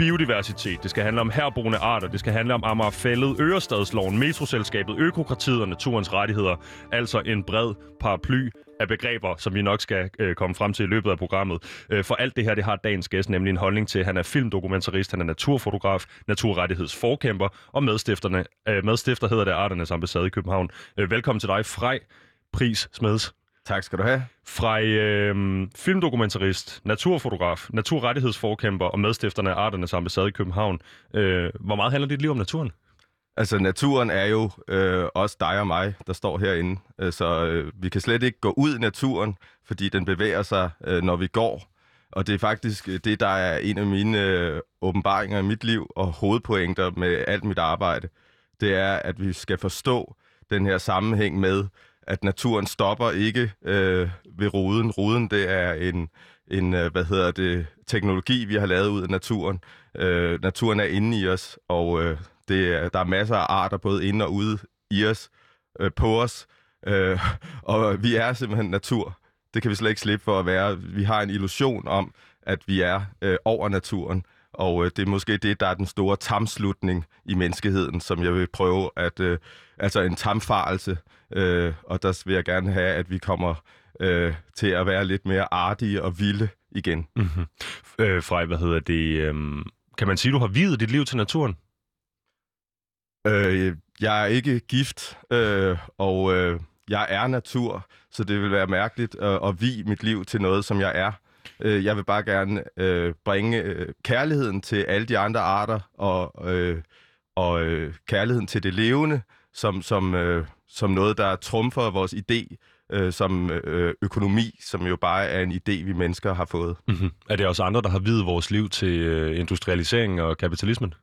biodiversitet. Det skal handle om herboende arter. Det skal handle om Amagerfællet, Ørestadsloven, Metroselskabet, Økokratiet og naturens rettigheder. Altså en bred paraply af begreber, som vi nok skal øh, komme frem til i løbet af programmet. Øh, for alt det her, det har dagens gæst nemlig en holdning til. Han er filmdokumentarist, han er naturfotograf, naturrettighedsforkæmper og medstifterne, øh, medstifter hedder det Arternes Ambassade i København. Øh, velkommen til dig, Frej Pris Smeds. Tak skal du have. Fra øh, filmdokumentarist, naturfotograf, naturrettighedsforkæmper og medstifterne af Arternes Ambassade i København. Øh, hvor meget handler dit liv om naturen? Altså, naturen er jo øh, også dig og mig, der står herinde. Øh, så øh, vi kan slet ikke gå ud i naturen, fordi den bevæger sig, øh, når vi går. Og det er faktisk øh, det, der er en af mine øh, åbenbaringer i mit liv og hovedpointer med alt mit arbejde. Det er, at vi skal forstå den her sammenhæng med, at naturen stopper ikke øh, ved roden. Roden, det er en, en øh, hvad hedder det, teknologi, vi har lavet ud af naturen. Øh, naturen er inde i os, og øh, det er, der er masser af arter, både inde og ude i os, øh, på os. Øh, og vi er simpelthen natur. Det kan vi slet ikke slippe for at være. Vi har en illusion om, at vi er øh, over naturen. Og øh, det er måske det, der er den store tamslutning i menneskeheden, som jeg vil prøve at... Øh, altså en tamfarelse. Øh, og der vil jeg gerne have, at vi kommer øh, til at være lidt mere artige og vilde igen. Mm-hmm. Øh, Frej, hvad hedder det? Øh, kan man sige, du har videt dit liv til naturen? Øh, jeg er ikke gift, øh, og øh, jeg er natur, så det vil være mærkeligt at, at vie mit liv til noget, som jeg er. Øh, jeg vil bare gerne øh, bringe øh, kærligheden til alle de andre arter, og, øh, og øh, kærligheden til det levende, som, som, øh, som noget, der trumfer vores idé øh, som øh, økonomi, som jo bare er en idé, vi mennesker har fået. Mm-hmm. Er det også andre, der har videt vores liv til øh, industrialisering og kapitalismen?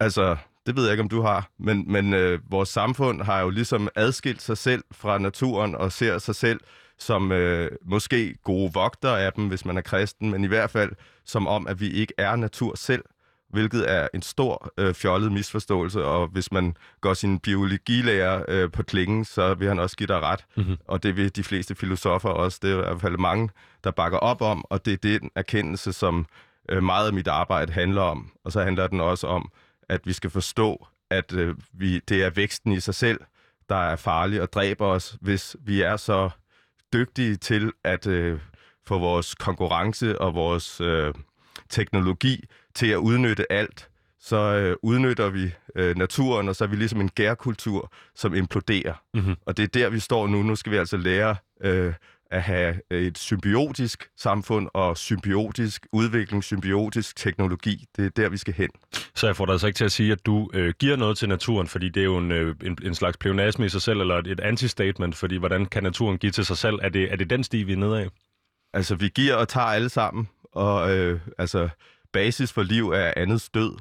Altså, det ved jeg ikke, om du har, men, men øh, vores samfund har jo ligesom adskilt sig selv fra naturen og ser sig selv som øh, måske gode vogter af dem, hvis man er kristen, men i hvert fald som om, at vi ikke er natur selv hvilket er en stor øh, fjollet misforståelse, og hvis man går sin biologilærer øh, på klingen, så vil han også give dig ret, mm-hmm. og det vil de fleste filosofer også, det er i hvert fald mange, der bakker op om, og det er den erkendelse, som øh, meget af mit arbejde handler om, og så handler den også om, at vi skal forstå, at øh, vi, det er væksten i sig selv, der er farlig og dræber os, hvis vi er så dygtige til at øh, få vores konkurrence og vores øh, teknologi til at udnytte alt, så øh, udnytter vi øh, naturen, og så er vi ligesom en gærkultur, som imploderer. Mm-hmm. Og det er der, vi står nu. Nu skal vi altså lære øh, at have et symbiotisk samfund og symbiotisk udvikling, symbiotisk teknologi. Det er der, vi skal hen. Så jeg får dig altså ikke til at sige, at du øh, giver noget til naturen, fordi det er jo en, øh, en, en slags pleonasme i sig selv, eller et, et anti-statement, fordi hvordan kan naturen give til sig selv? Er det, er det den sti, vi er nede af? Altså, vi giver og tager alle sammen, og øh, altså basis for liv er andets død.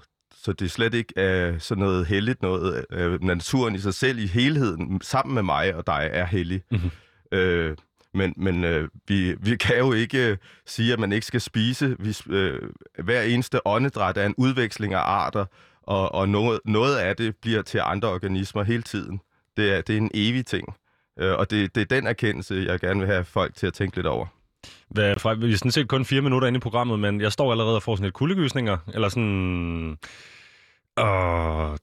Så det er slet ikke uh, sådan noget heldigt noget. Uh, naturen i sig selv i helheden, sammen med mig og dig, er hellig. Mm-hmm. Uh, men men øh, vi, vi kan jo ikke øh, sige, at man ikke skal spise. Vi, øh, hver eneste åndedræt er en udveksling af arter, og, og noget, noget af det bliver til andre organismer hele tiden. Det er, det er en evig ting. øh, og det, det er den erkendelse, jeg gerne vil have folk til at tænke lidt over. Hvad, fra, vi er sådan set kun fire minutter inde i programmet, men jeg står allerede og får sådan et kuldegysninger, eller sådan... Og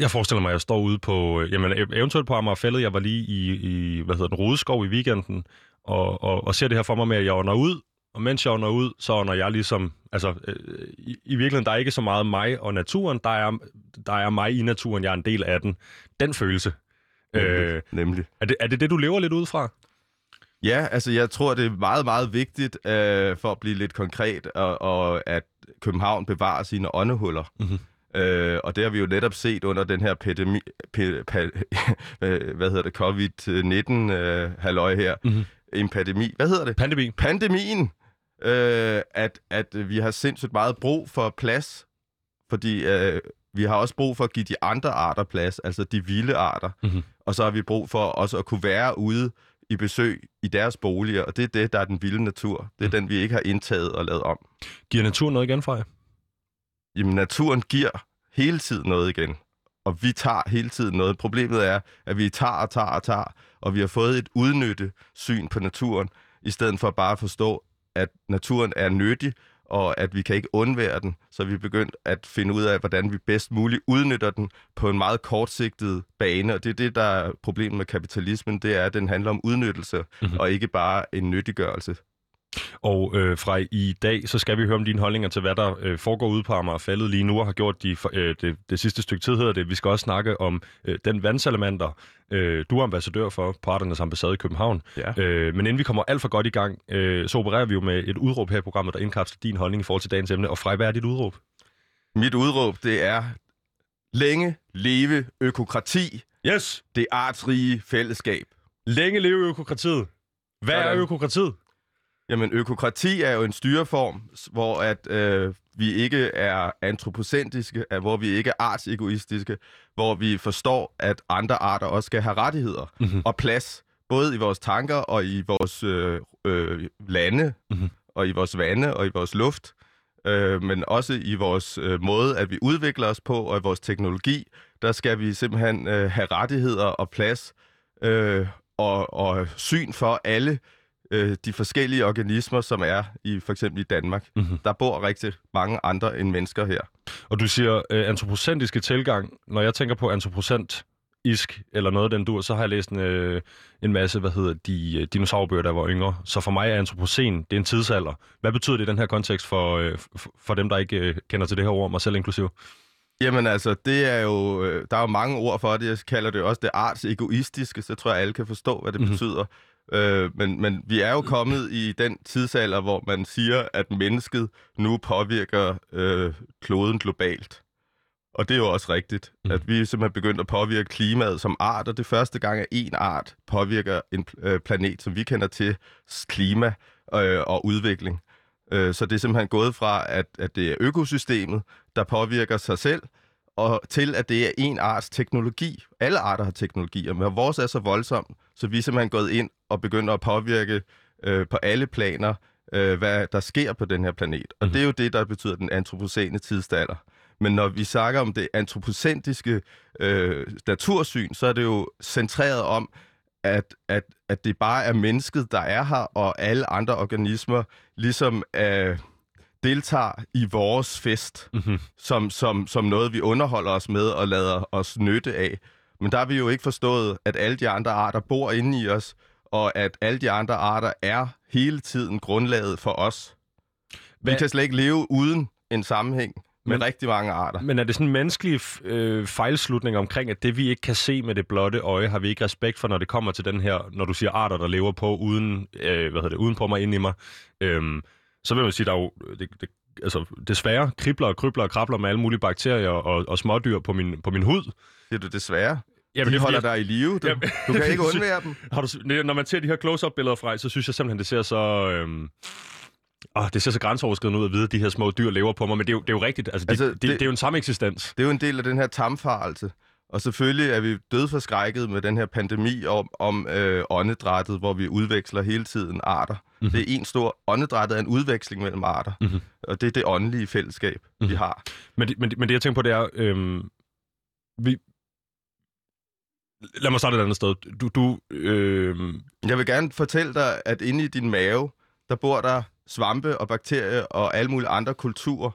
jeg forestiller mig, at jeg står ude på, jamen eventuelt på Amagerfællet. Jeg var lige i, i hvad hedder den, Rodeskov i weekenden, og, og, og ser det her for mig med, at jeg ånder ud, og mens jeg ånder ud, så ånder jeg ligesom, altså øh, i, i virkeligheden, der er ikke så meget mig og naturen, der er, der er mig i naturen, jeg er en del af den. Den følelse. Nemlig. Øh, Nemlig. Er det, er det det, du lever lidt ud fra? Ja, altså jeg tror, det er meget, meget vigtigt øh, for at blive lidt konkret, og, og at København bevarer sine åndehuller. Mm-hmm. Øh, og det har vi jo netop set under den her pandemi, pe, pe, hvad hedder det, covid-19 øh, halløj her. Mm-hmm. En pandemi. Hvad hedder det? Pandemi. Pandemien. øh, at, at vi har sindssygt meget brug for plads, fordi øh, vi har også brug for at give de andre arter plads, altså de vilde arter. Mhm. Og så har vi brug for også at kunne være ude i besøg i deres boliger, og det er det, der er den vilde natur. Det er Mhm. den, vi ikke har indtaget og lavet om. Giver naturen noget igen fra jer? Jamen, naturen giver hele tiden noget igen. Og vi tager hele tiden noget. Problemet er, at vi tager og tager og tager, og vi har fået et udnytte syn på naturen, i stedet for bare at forstå, at naturen er nyttig, og at vi kan ikke undvære den. Så vi er begyndt at finde ud af, hvordan vi bedst muligt udnytter den på en meget kortsigtet bane. Og det er det, der er problemet med kapitalismen, det er, at den handler om udnyttelse, Mhm. mm-hmm. og ikke bare en nyttiggørelse. Og øh, fra i dag, så skal vi høre om dine holdninger til, hvad der øh, foregår ude på Amager Faldet lige nu, og har gjort de, øh, det, det sidste stykke tid, hedder det. Vi skal også snakke om øh, den vandsalamander, øh, du er ambassadør for Parternes Ambassade i København. Ja. Øh, men inden vi kommer alt for godt i gang, øh, så opererer vi jo med et udråb her i programmet, der indkapsler din holdning i forhold til dagens emne. Og Frej, hvad er dit udråb? Mit udråb, det er længe leve økokrati, Yes! det artsrige fællesskab. Længe leve økokratiet. Hvad er Sådan. økokratiet? Jamen, økokrati er jo en styreform, hvor at øh, vi ikke er antropocentriske, at, hvor vi ikke er artsegoistiske, hvor vi forstår, at andre arter også skal have rettigheder Mhm. og plads, både i vores tanker og i vores øh, øh, lande, Mhm. og i vores vande og i vores luft, øh, men også i vores øh, måde, at vi udvikler os på, og i vores teknologi, der skal vi simpelthen øh, have rettigheder og plads øh, og, og syn for alle øh, de forskellige organismer, som er i for eksempel i Danmark. Mhm. Der bor rigtig mange andre end mennesker her. Og du siger øh, antropocentriske tilgang. Når jeg tænker på antropocentisk eller noget af den dur, så har jeg læst en, øh, en masse, hvad hedder de, øh, dinosaurбøger, der var yngre. Så for mig er antropocen, det er en tidsalder. Hvad betyder det i den her kontekst for, øh, for, dem, der ikke øh, kender til det her ord, mig selv inklusiv? Jamen altså, det er jo, øh, der er jo mange ord for det. Jeg kalder det også det arts egoistiske, så tror jeg, alle kan forstå, hvad det Mhm. mm-hmm. betyder. Øh, men, men vi er jo kommet i den tidsalder, hvor man siger, at mennesket nu påvirker øh, kloden globalt. Og det er jo også rigtigt, mm. at vi er simpelthen begyndt at påvirke klimaet som art, og det første gang, at en art påvirker en øh, planet, som vi kender til, klima øh, og udvikling. Øh, så det er simpelthen gået fra, at, at det er økosystemet, der påvirker sig selv, og til at det er en arts teknologi. Alle arter har teknologier, men vores er så voldsom, så vi er simpelthen gået ind og begynder at påvirke øh, på alle planer, øh, hvad der sker på den her planet. Og Mhm. det er jo det, der betyder den antropocene tidsalder. Men når vi snakker om det antropocentriske øh, natursyn, så er det jo centreret om, at, at, at det bare er mennesket, der er her, og alle andre organismer ligesom øh, deltager i vores fest, Mm-hmm. som, som, som noget, vi underholder os med og lader os nytte af. Men der har vi jo ikke forstået, at alle de andre arter bor inde i os, og at alle de andre arter er hele tiden grundlaget for os. Hvad- Vi kan slet ikke leve uden en sammenhæng med Men- rigtig mange arter. Men er det sådan en menneskelig øh, fejlslutning omkring, at det vi ikke kan se med det blotte øje, har vi ikke respekt for, når det kommer til den her, når du siger arter, der lever på uden, øh, hvad hedder det, uden på mig, ind i mig. Øhm, så vil man sige, der er jo, det, det, altså, desværre kribler og krybler og krabler med alle mulige bakterier og, og smådyr på min, på min hud. Det er du desværre. Jamen, de det er holder dig i live. Du, Jamen, du kan ikke det- undvære dem. Har du, når man ser de her close-up-billeder fra, så synes jeg simpelthen, det ser så... Øhm, åh, det ser så grænseoverskridende ud at vide, at de her små dyr lever på mig, men det er jo, det er jo rigtigt. Altså, de, Altså, det, det- det, det er jo en samme eksistens. Det er jo en del af den her tamfarelse. Og selvfølgelig er vi dødforskrækket med den her pandemi om, om øh, åndedrættet, hvor vi udveksler hele tiden arter. Mhm. Mm-hmm. Det er en stor... Åndedrættet er en udveksling mellem arter. Mhm. Og det er det åndelige fællesskab, mm-hmm. vi Mhm. har. Men, det- men, det- men det, jeg tænker på, det er... Øhm, vi... Lad mig starte et andet sted. Du, du øhm, Jeg vil gerne fortælle dig, at inde i din mave, der bor der svampe og bakterier og alle mulige andre kulturer,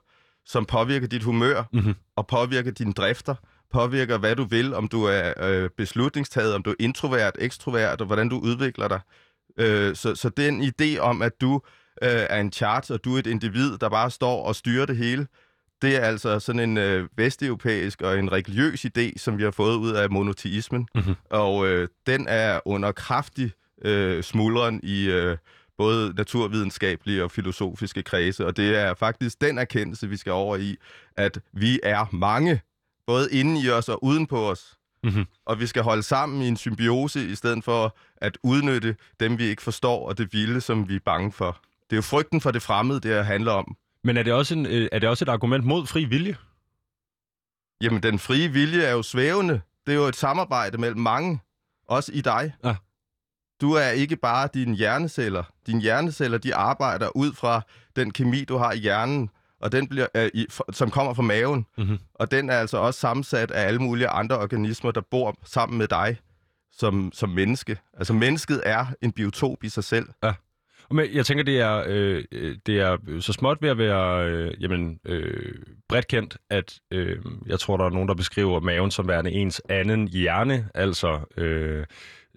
som påvirker dit humør Mhm. og påvirker dine drifter, påvirker, hvad du vil, om du er øh, beslutningstaget, om du er introvert, ekstrovert, og hvordan du udvikler dig. Øh, så, så den idé om, at du øh, er en chart, og du er et individ, der bare står og styrer det hele, det er altså sådan en øh, vesteuropæisk og en religiøs idé, som vi har fået ud af monoteismen. Mhm. Og øh, den er under kraftig øh, smuldren i øh, både naturvidenskabelige og filosofiske kredse. Og det er faktisk den erkendelse, vi skal over i, at vi er mange, både inde i os og uden på os. Mhm. Og vi skal holde sammen i en symbiose, i stedet for at udnytte dem, vi ikke forstår, og det vilde, som vi er bange for. Det er jo frygten for det fremmede, det handler om. Men er det, også en, øh, er det også et argument mod fri vilje? Jamen, den frie vilje er jo svævende. Det er jo et samarbejde mellem mange, også i dig. Ja. Du er ikke bare dine hjerneceller. Dine hjerneceller, de arbejder ud fra den kemi, du har i hjernen, og den bliver, øh, i, f- som kommer fra maven. Mhm. Og den er altså også sammensat af alle mulige andre organismer, der bor sammen med dig som, som menneske. Altså, mennesket er en biotop i sig selv. Men jeg tænker, det er, øh, øh, det er så småt ved at være øh, jamen, øh, bredt kendt, at øh, jeg tror, der er nogen, der beskriver maven som værende ens anden hjerne. Altså, øh,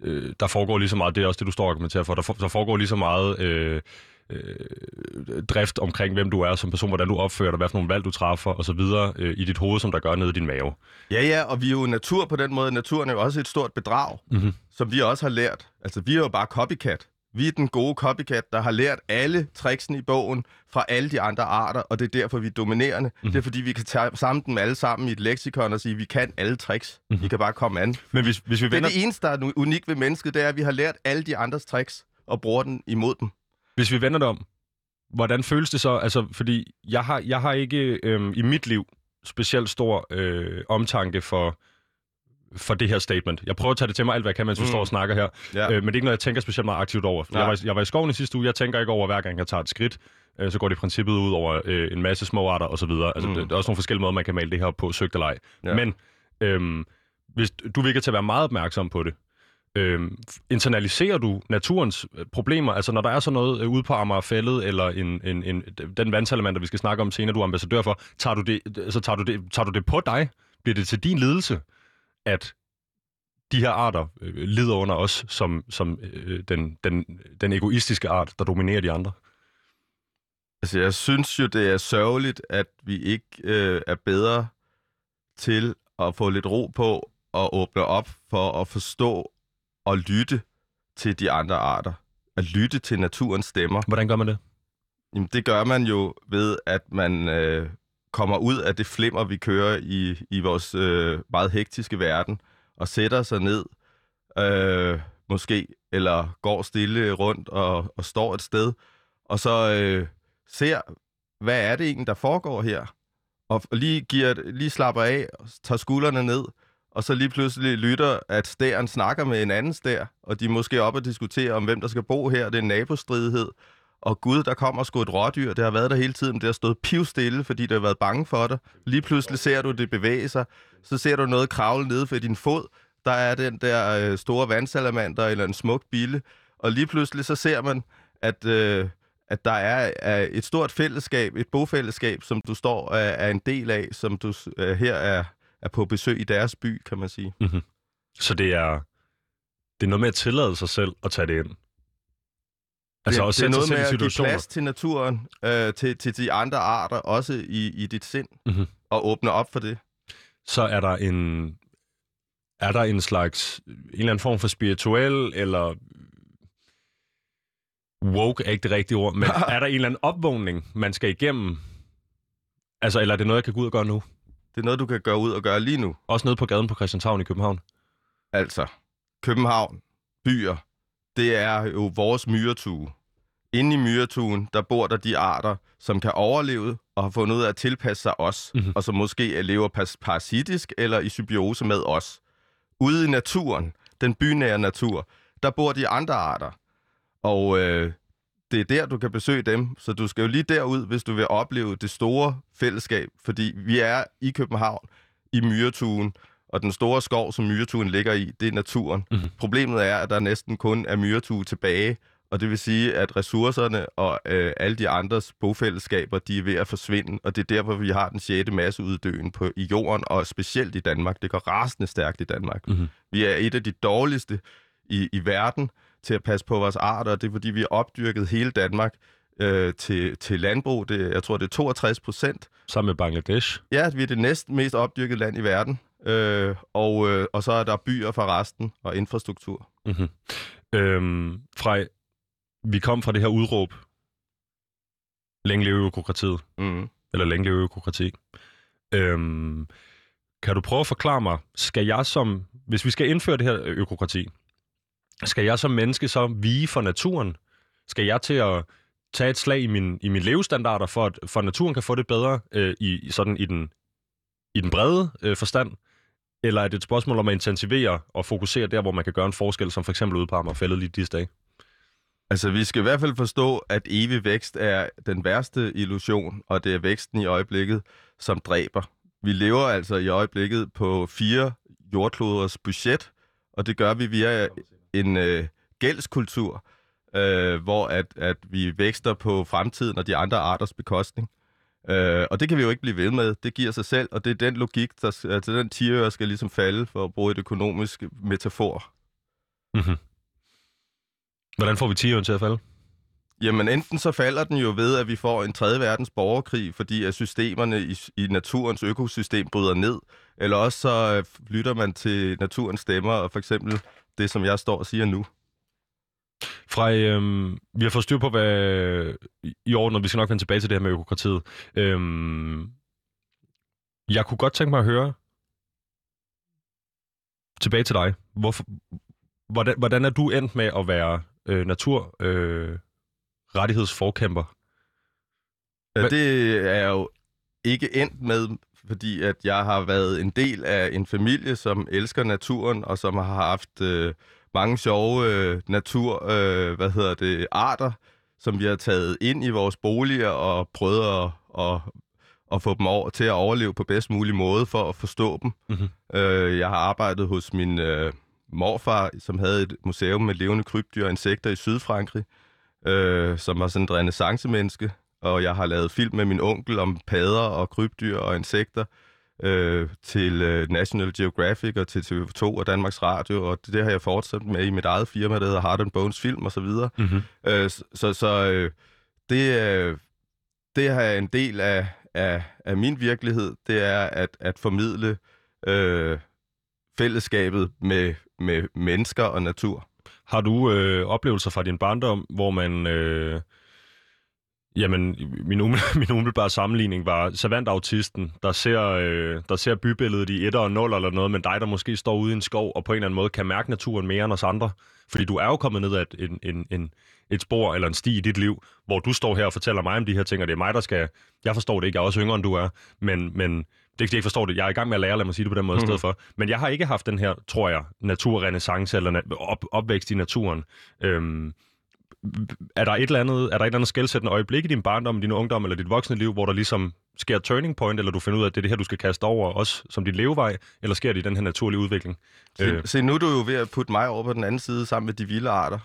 øh, der foregår lige så meget, det er også det, du står og argumenterer for, der, for, der foregår lige så meget øh, øh, drift omkring, hvem du er som person, hvordan du opfører dig, hvad for nogle valg du træffer osv. Øh, i dit hoved, som der gør nede i din mave. Ja, ja, og vi er jo natur på den måde. Naturen er jo også et stort bedrag, Mhm. som vi også har lært. Altså, vi er jo bare copycat. Vi er den gode copycat, der har lært alle tricksene i bogen fra alle de andre arter, og det er derfor, vi er dominerende. Mm-hmm. Det er fordi, vi kan tage sammen dem alle sammen i et leksikon og sige, vi kan alle tricks. Mm-hmm. I kan bare komme an. Men hvis, hvis vi Det er vender, det eneste, der er unikt ved mennesket, det er, at vi har lært alle de andres tricks og bruger den imod dem. Hvis vi vender det om, hvordan føles det så? Altså, fordi jeg har, jeg har ikke øhm, i mit liv specielt stor øh, omtanke for, for det her statement. Jeg prøver at tage det til mig alt, hvad jeg kan, mens vi Mm. står og snakker her. Ja. Øh, men det er ikke noget, jeg tænker specielt meget aktivt over. Jeg var, jeg var i skoven i sidste uge. Jeg tænker ikke over, hver gang jeg tager et skridt. Øh, så går det i princippet ud over øh, en masse små arter osv. Altså, Mm. mm. der er også nogle forskellige måder, man kan male det her på, søgt eller ej. Ja. Men øhm, hvis du virker til at være meget opmærksom på det, øhm, internaliserer du naturens øh, problemer? Altså når der er sådan noget øh, ude på Amagerfællet, eller en, en, en, den vandsalamander, vi skal snakke om senere, du er ambassadør for, tager du, det, øh, så tager, du det, tager du det på dig? Bliver det til din ledelse, at de her arter øh, lider under os som, som øh, den, den, den egoistiske art, der dominerer de andre? Altså, jeg synes jo, det er sørgeligt, at vi ikke øh, er bedre til at få lidt ro på og åbne op for at forstå og lytte til de andre arter. At lytte til naturens stemmer. Hvordan gør man det? Jamen, det gør man jo ved, at man øh, kommer ud af det flimmer, vi kører i, i vores øh, meget hektiske verden, og sætter sig ned, øh, måske, eller går stille rundt og, og står et sted, og så øh, ser, hvad er det egentlig, der foregår her? Og lige, giver, lige slapper af, og tager skuldrene ned, og så lige pludselig lytter, at stæren snakker med en anden stær, og de er måske op og diskuterer om, hvem der skal bo her. Det er en nabostridighed. Og gud, der kommer sgu et rådyr. Det har været der hele tiden. Det har stået pivstille, fordi det har været bange for dig. Lige pludselig ser du det bevæge sig. Så ser du noget kravle nede for din fod. Der er den der øh, store vandsalamander eller en smuk bille. Og lige pludselig så ser man, at, øh, at der er, er et stort fællesskab, et bofællesskab, som du står er, er en del af, som du øh, her er, er på besøg i deres by, kan man sige. Så det er, det er noget med at tillade sig selv at tage det ind. Altså det, at det er noget med at give plads til naturen, øh, til, til de andre arter, også i, i dit sind, Mhm. og åbne op for det. Så er der en, er der en slags, en eller anden form for spirituel, eller woke er ikke det rigtige ord, men er der en eller anden opvågning, man skal igennem? Altså, eller er det noget, jeg kan gå ud og gøre nu? Det er noget, du kan gøre ud og gøre lige nu. Også nede på gaden på Christianshavn i København. Altså, København, byer, det er jo vores myretue. Inde i myretuen, der bor der de arter, som kan overleve og har fundet ud af at tilpasse sig os, Mhm. mm-hmm. og som måske lever pas- parasitisk eller i symbiose med os. Ude i naturen, den bynære natur, der bor de andre arter. Og øh, det er der, du kan besøge dem. Så du skal jo lige derud, hvis du vil opleve det store fællesskab. Fordi vi er i København, i myretuen, og den store skov, som myretuen ligger i, det er naturen. Mm-hmm. Problemet er, at der næsten kun er myretue tilbage, og det vil sige, at ressourcerne og øh, alle de andres bofællesskaber, de er ved at forsvinde, og det er derfor, vi har den 6. masseuddøen på, i jorden, og specielt i Danmark. Det går rasende stærkt i Danmark. Mhm. Vi er et af de dårligste i, i verden til at passe på vores arter, og det er fordi, vi har opdyrket hele Danmark øh, til, til landbrug. Det, jeg tror, det er 62 procent. Sammen med Bangladesh. Ja, vi er det næsten mest opdyrkede land i verden. Øh, og, øh, og så er der byer for resten og infrastruktur. Mm-hmm. Øhm, fra, vi kom fra det her udråb. Længe leve økokratiet. Mm. Eller længe leve økokrati. Øhm, kan du prøve at forklare mig, skal jeg som, hvis vi skal indføre det her økokrati, skal jeg som menneske så vige for naturen? Skal jeg til at tage et slag i min, i min levestandarder, for at for naturen kan få det bedre øh, i, i, sådan i den, i den brede øh, forstand? Eller er det et spørgsmål om at intensivere og fokusere der, hvor man kan gøre en forskel, som for eksempel ude på Amagerfældet lige disse dage? Altså, vi skal i hvert fald forstå, at evig vækst er den værste illusion, og det er væksten i øjeblikket, som dræber. Vi lever altså i øjeblikket på fire jordkloders budget, og det gør vi via en øh, gældskultur, øh, hvor at, at vi vækster på fremtiden og de andre arters bekostning. Øh, og det kan vi jo ikke blive ved med. Det giver sig selv, og det er den logik, der, altså den tiger skal ligesom falde, for at bruge et økonomisk metafor. Mm-hmm. Hvordan får vi 10 til at falde? Jamen enten så falder den jo ved, at vi får en tredje verdens borgerkrig, fordi at systemerne i, i naturens økosystem bryder ned, eller også så øh, lytter man til naturens stemmer, og for eksempel det, som jeg står og siger nu. Fra, øhm, vi har fået styr på, hvad i år, når vi skal nok vende tilbage til det her med økokratiet. Øhm, jeg kunne godt tænke mig at høre tilbage til dig. Hvorfor, hvordan, hvordan er du endt med at være øh, natur øh, rettighedsforkæmper? Ja, det er jo ikke endt med, fordi at jeg har været en del af en familie, som elsker naturen, og som har haft øh, mange sjove øh, natur, øh, hvad hedder det, arter, som vi har taget ind i vores boliger og prøvet at, at, at få dem over, til at overleve på bedst mulig måde for at forstå dem. Mm-hmm. Øh, jeg har arbejdet hos min øh, morfar, som havde et museum med levende krybdyr og insekter i Sydfrankrig, øh, som var sådan et renaissance-menneske, og jeg har lavet film med min onkel om padder og krybdyr og insekter øh, til øh, National Geographic og til TV2 og Danmarks Radio, og det, det har jeg fortsat med i mit eget firma, der hedder Heart and Bones Film og så videre. Mm-hmm. Øh, så så øh, det, øh, det er en del af, af, af min virkelighed, det er at, at formidle øh, fællesskabet med, med mennesker og natur. Har du øh, oplevelser fra din barndom, hvor man... Øh, jamen, min, umiddelbare, min umiddelbare sammenligning var savantautisten, der ser, øh, der ser bybilledet i 1 og 0 eller noget, men dig, der måske står ude i en skov og på en eller anden måde kan mærke naturen mere end os andre. Fordi du er jo kommet ned ad et, en, en, en, et spor eller en sti i dit liv, hvor du står her og fortæller mig om de her ting, og det er mig, der skal... Jeg forstår det ikke, jeg er også yngre, end du er, men, men det er ikke, jeg ikke forstår det. Jeg er i gang med at lære, lad mig sige det på den måde mm. i stedet for. Men jeg har ikke haft den her, tror jeg, naturrenaissance eller op, opvækst i naturen. Øhm, er der et eller andet, er der et eller andet skældsættende øjeblik i din barndom, din ungdom eller dit voksne liv, hvor der ligesom sker et turning point, eller du finder ud af, at det er det her, du skal kaste over, også som din levevej, eller sker det i den her naturlige udvikling? Se, øh. se, nu er du jo ved at putte mig over på den anden side sammen med de vilde arter.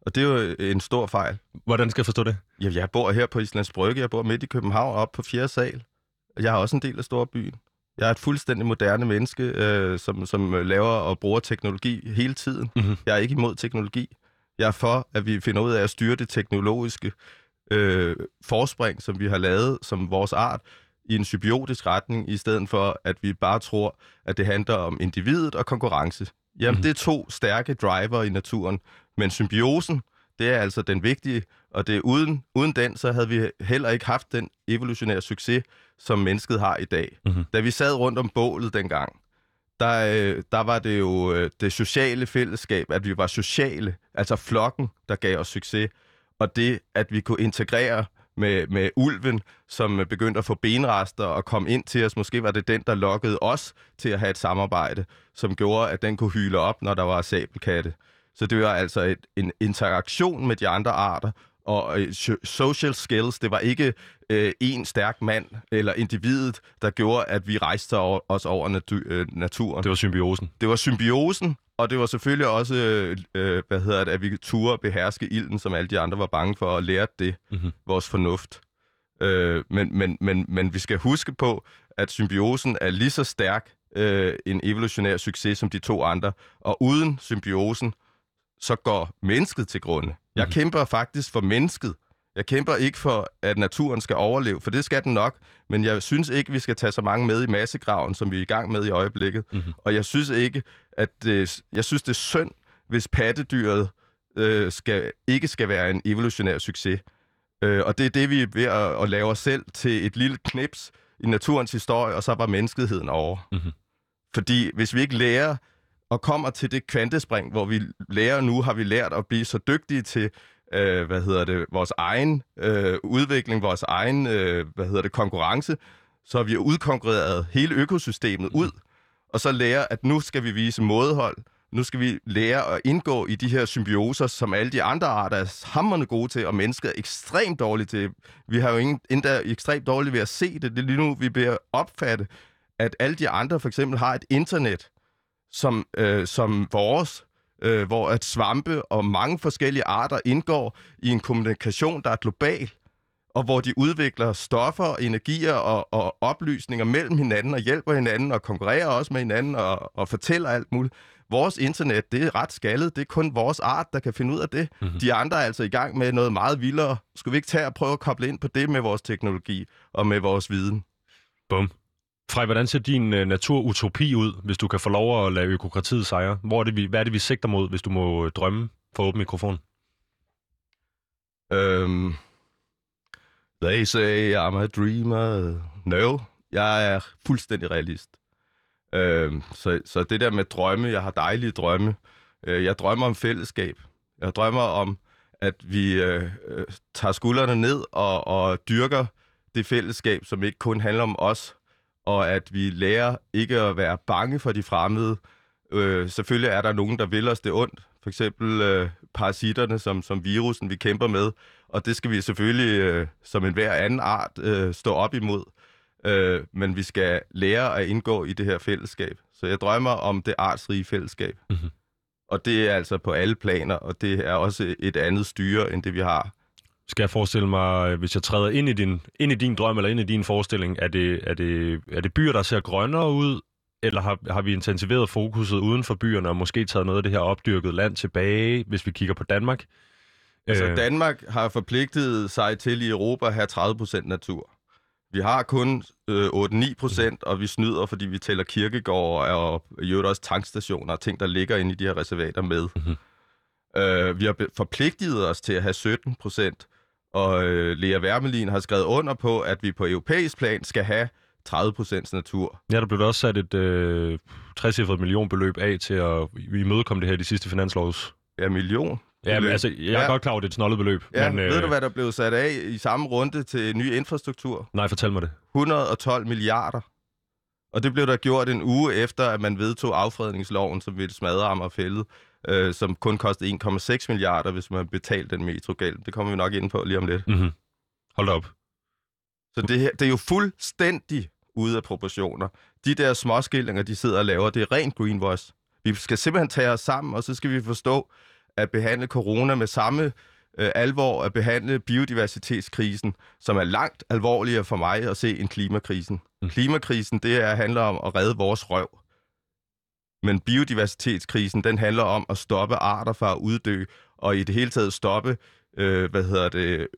Og det er jo en stor fejl. Hvordan skal jeg forstå det? Ja, jeg bor her på Islands Brygge. Jeg bor midt i København, op på 4. sal. Jeg har også en del af storbyen. Jeg er et fuldstændig moderne menneske, øh, som, som laver og bruger teknologi hele tiden. Mm-hmm. Jeg er ikke imod teknologi. Jeg er for, at vi finder ud af at styre det teknologiske øh, forspring, som vi har lavet som vores art, i en symbiotisk retning, i stedet for, at vi bare tror, at det handler om individet og konkurrence. Jamen, mm. det er to stærke driver i naturen. Men symbiosen, det er altså den vigtige, og det er uden, uden den, så havde vi heller ikke haft den evolutionære succes, som mennesket har i dag. Mhm. Da vi sad rundt om bålet dengang, der, øh, der var det jo øh, det sociale fællesskab, at vi var sociale, altså flokken, der gav os succes, og det, at vi kunne integrere med, med ulven, som begyndte at få benrester og kom ind til os. Måske var det den, der lokkede os til at have et samarbejde, som gjorde, at den kunne hyle op, når der var sabelkatte. Så det var altså et, en interaktion med de andre arter, og øh, so- social skills, det var ikke øh, en stærk mand eller individet, der gjorde, at vi rejste os over natu- øh, naturen. Det var symbiosen. Det var symbiosen, og det var selvfølgelig også, øh, øh, hvad hedder det, at vi turde beherske ilden, som alle de andre var bange for, og lære det, Mhm. vores fornuft. Øh, men, men, men, men vi skal huske på, at symbiosen er lige så stærk øh, en evolutionær succes som de to andre, og uden symbiosen, så går mennesket til grunde. Jeg Mhm. kæmper faktisk for mennesket. Jeg kæmper ikke for, at naturen skal overleve, for det skal den nok, men jeg synes ikke, vi skal tage så mange med i massegraven, som vi er i gang med i øjeblikket. Mhm. Og jeg synes ikke, at det, jeg synes, det er synd, hvis pattedyret øh, skal, ikke skal være en evolutionær succes. Øh, og det er det, vi er ved at, at lave os selv til et lille knips i naturens historie, og så var menneskeheden over. Mhm. Fordi hvis vi ikke lærer og kommer til det kvantespring, hvor vi lærer nu, har vi lært at blive så dygtige til øh, hvad hedder det, vores egen øh, udvikling, vores egen, øh, hvad hedder det, konkurrence, så har vi udkonkurreret hele økosystemet ud, og så lærer, at nu skal vi vise mådehold, nu skal vi lære at indgå i de her symbioser, som alle de andre arter er hammerne gode til, og mennesket er ekstremt dårligt til. Vi har jo ingen, endda ekstremt dårligt ved at se det. Det er lige nu, vi bliver opfatte, at alle de andre for eksempel har et internet, som, øh, som vores, øh, hvor at svampe og mange forskellige arter indgår i en kommunikation, der er global, og hvor de udvikler stoffer, energier og, og oplysninger mellem hinanden og hjælper hinanden og konkurrerer også med hinanden og, og fortæller alt muligt. Vores internet, det er ret skaldet. Det er kun vores art, der kan finde ud af det. Mm-hmm. De andre er altså i gang med noget meget vildere. Skulle vi ikke tage og prøve at koble ind på det med vores teknologi og med vores viden? Bum. Frej, hvordan ser din uh, naturutopi ud, hvis du kan få lov at lade økokratiet sejre? Hvor er det, vi, hvad er det, vi sigter mod, hvis du må øh, drømme for åben mikrofon? Um, they say I'm a dreamer. No, jeg er fuldstændig realist. Um, så, så det der med drømme, jeg har dejlige drømme. Uh, jeg drømmer om fællesskab. Jeg drømmer om, at vi uh, tager skuldrene ned og, og dyrker det fællesskab, som ikke kun handler om os, og at vi lærer ikke at være bange for de fremmede. Øh, selvfølgelig er der nogen, der vil os det ondt. For eksempel øh, parasitterne, som, som virusen, vi kæmper med. Og det skal vi selvfølgelig, øh, som en hver anden art, øh, stå op imod. Øh, men vi skal lære at indgå i det her fællesskab. Så jeg drømmer om det artsrige fællesskab. Mm-hmm. Og det er altså på alle planer, og det er også et andet styre, end det vi har skal jeg forestille mig, hvis jeg træder ind i din, ind i din drøm eller ind i din forestilling, er det, er det, er det byer, der ser grønnere ud, eller har, har vi intensiveret fokuset uden for byerne og måske taget noget af det her opdyrket land tilbage, hvis vi kigger på Danmark? Altså øh... Danmark har forpligtet sig til i Europa at have 30% natur. Vi har kun øh, 8-9 procent, og vi snyder, fordi vi tæller kirkegård og i øvrigt også tankstationer og ting, der ligger inde i de her reservater med. Mm-hmm. Øh, vi har forpligtet os til at have 17 procent, og øh, Lea Wermelin har skrevet under på, at vi på europæisk plan skal have 30 procents natur. Ja, der blev også sat et øh, 60 millionbeløb af til at imødekomme det her i de sidste finanslovs. Ja, million. Ja, men altså, jeg er ja. godt klar over, det er et snollet beløb. Ja, men, ved øh... du, hvad der blev sat af i samme runde til ny infrastruktur? Nej, fortæl mig det. 112 milliarder. Og det blev der gjort en uge efter, at man vedtog affredningsloven, som ville smadre Amagerfældet, øh, som kun kostede 1,6 milliarder, hvis man betalte den metrogæld. Det kommer vi nok ind på lige om lidt. Mm-hmm. Hold op. Så det, her, det er jo fuldstændig ude af proportioner. De der småskillinger, de sidder og laver, det er rent greenwash. Vi skal simpelthen tage os sammen, og så skal vi forstå, at behandle corona med samme øh, alvor at behandle biodiversitetskrisen, som er langt alvorligere for mig at se end klimakrisen. Mm. Klimakrisen, det er, handler om at redde vores røv. Men biodiversitetskrisen, den handler om at stoppe arter fra at uddø, og i det hele taget stoppe øh, hvad hedder det,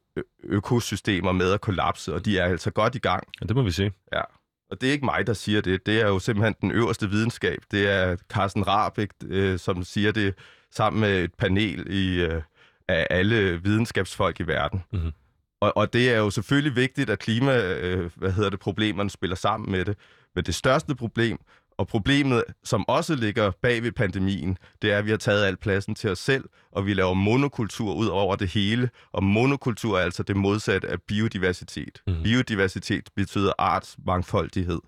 økosystemer med at kollapse, og de er altså godt i gang. Ja, det må vi se. Ja. Og det er ikke mig, der siger det. Det er jo simpelthen den øverste videnskab. Det er Carsten Rabeck, øh, som siger det sammen med et panel i, øh, af alle videnskabsfolk i verden. Mm-hmm. Og, og det er jo selvfølgelig vigtigt, at klima, øh, hvad hedder det, problemerne spiller sammen med det. Men det største problem, og problemet, som også ligger bag ved pandemien, det er, at vi har taget al pladsen til os selv, og vi laver monokultur ud over det hele. Og monokultur er altså det modsatte af biodiversitet. Mm. Biodiversitet betyder artsmangfoldighed.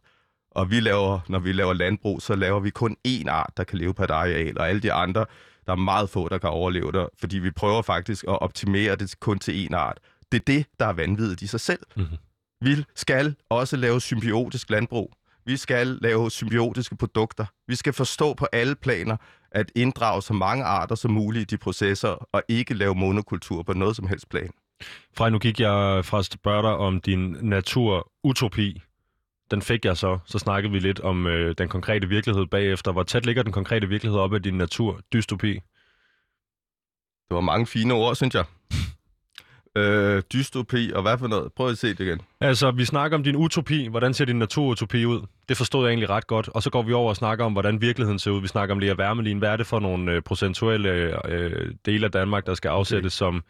Og vi laver, når vi laver landbrug, så laver vi kun én art, der kan leve på et areal, og alle de andre, der er meget få, der kan overleve der, fordi vi prøver faktisk at optimere det kun til én art. Det er det, der er vanvittigt i sig selv. Mm-hmm. Vi skal også lave symbiotisk landbrug. Vi skal lave symbiotiske produkter. Vi skal forstå på alle planer at inddrage så mange arter som muligt i de processer, og ikke lave monokultur på noget som helst plan. Fra nu gik jeg fra at spørge dig om din naturutopi. Den fik jeg så. Så snakkede vi lidt om øh, den konkrete virkelighed bagefter. Hvor tæt ligger den konkrete virkelighed op af din naturdystopi? Det var mange fine ord, synes jeg. Øh, dystopi, og hvad for noget? Prøv at se det igen. Altså, vi snakker om din utopi. Hvordan ser din naturutopi ud? Det forstod jeg egentlig ret godt. Og så går vi over og snakker om, hvordan virkeligheden ser ud. Vi snakker om Lea Wermelin. Hvad er det for nogle øh, procentuelle øh, dele af Danmark, der skal afsættes okay. som...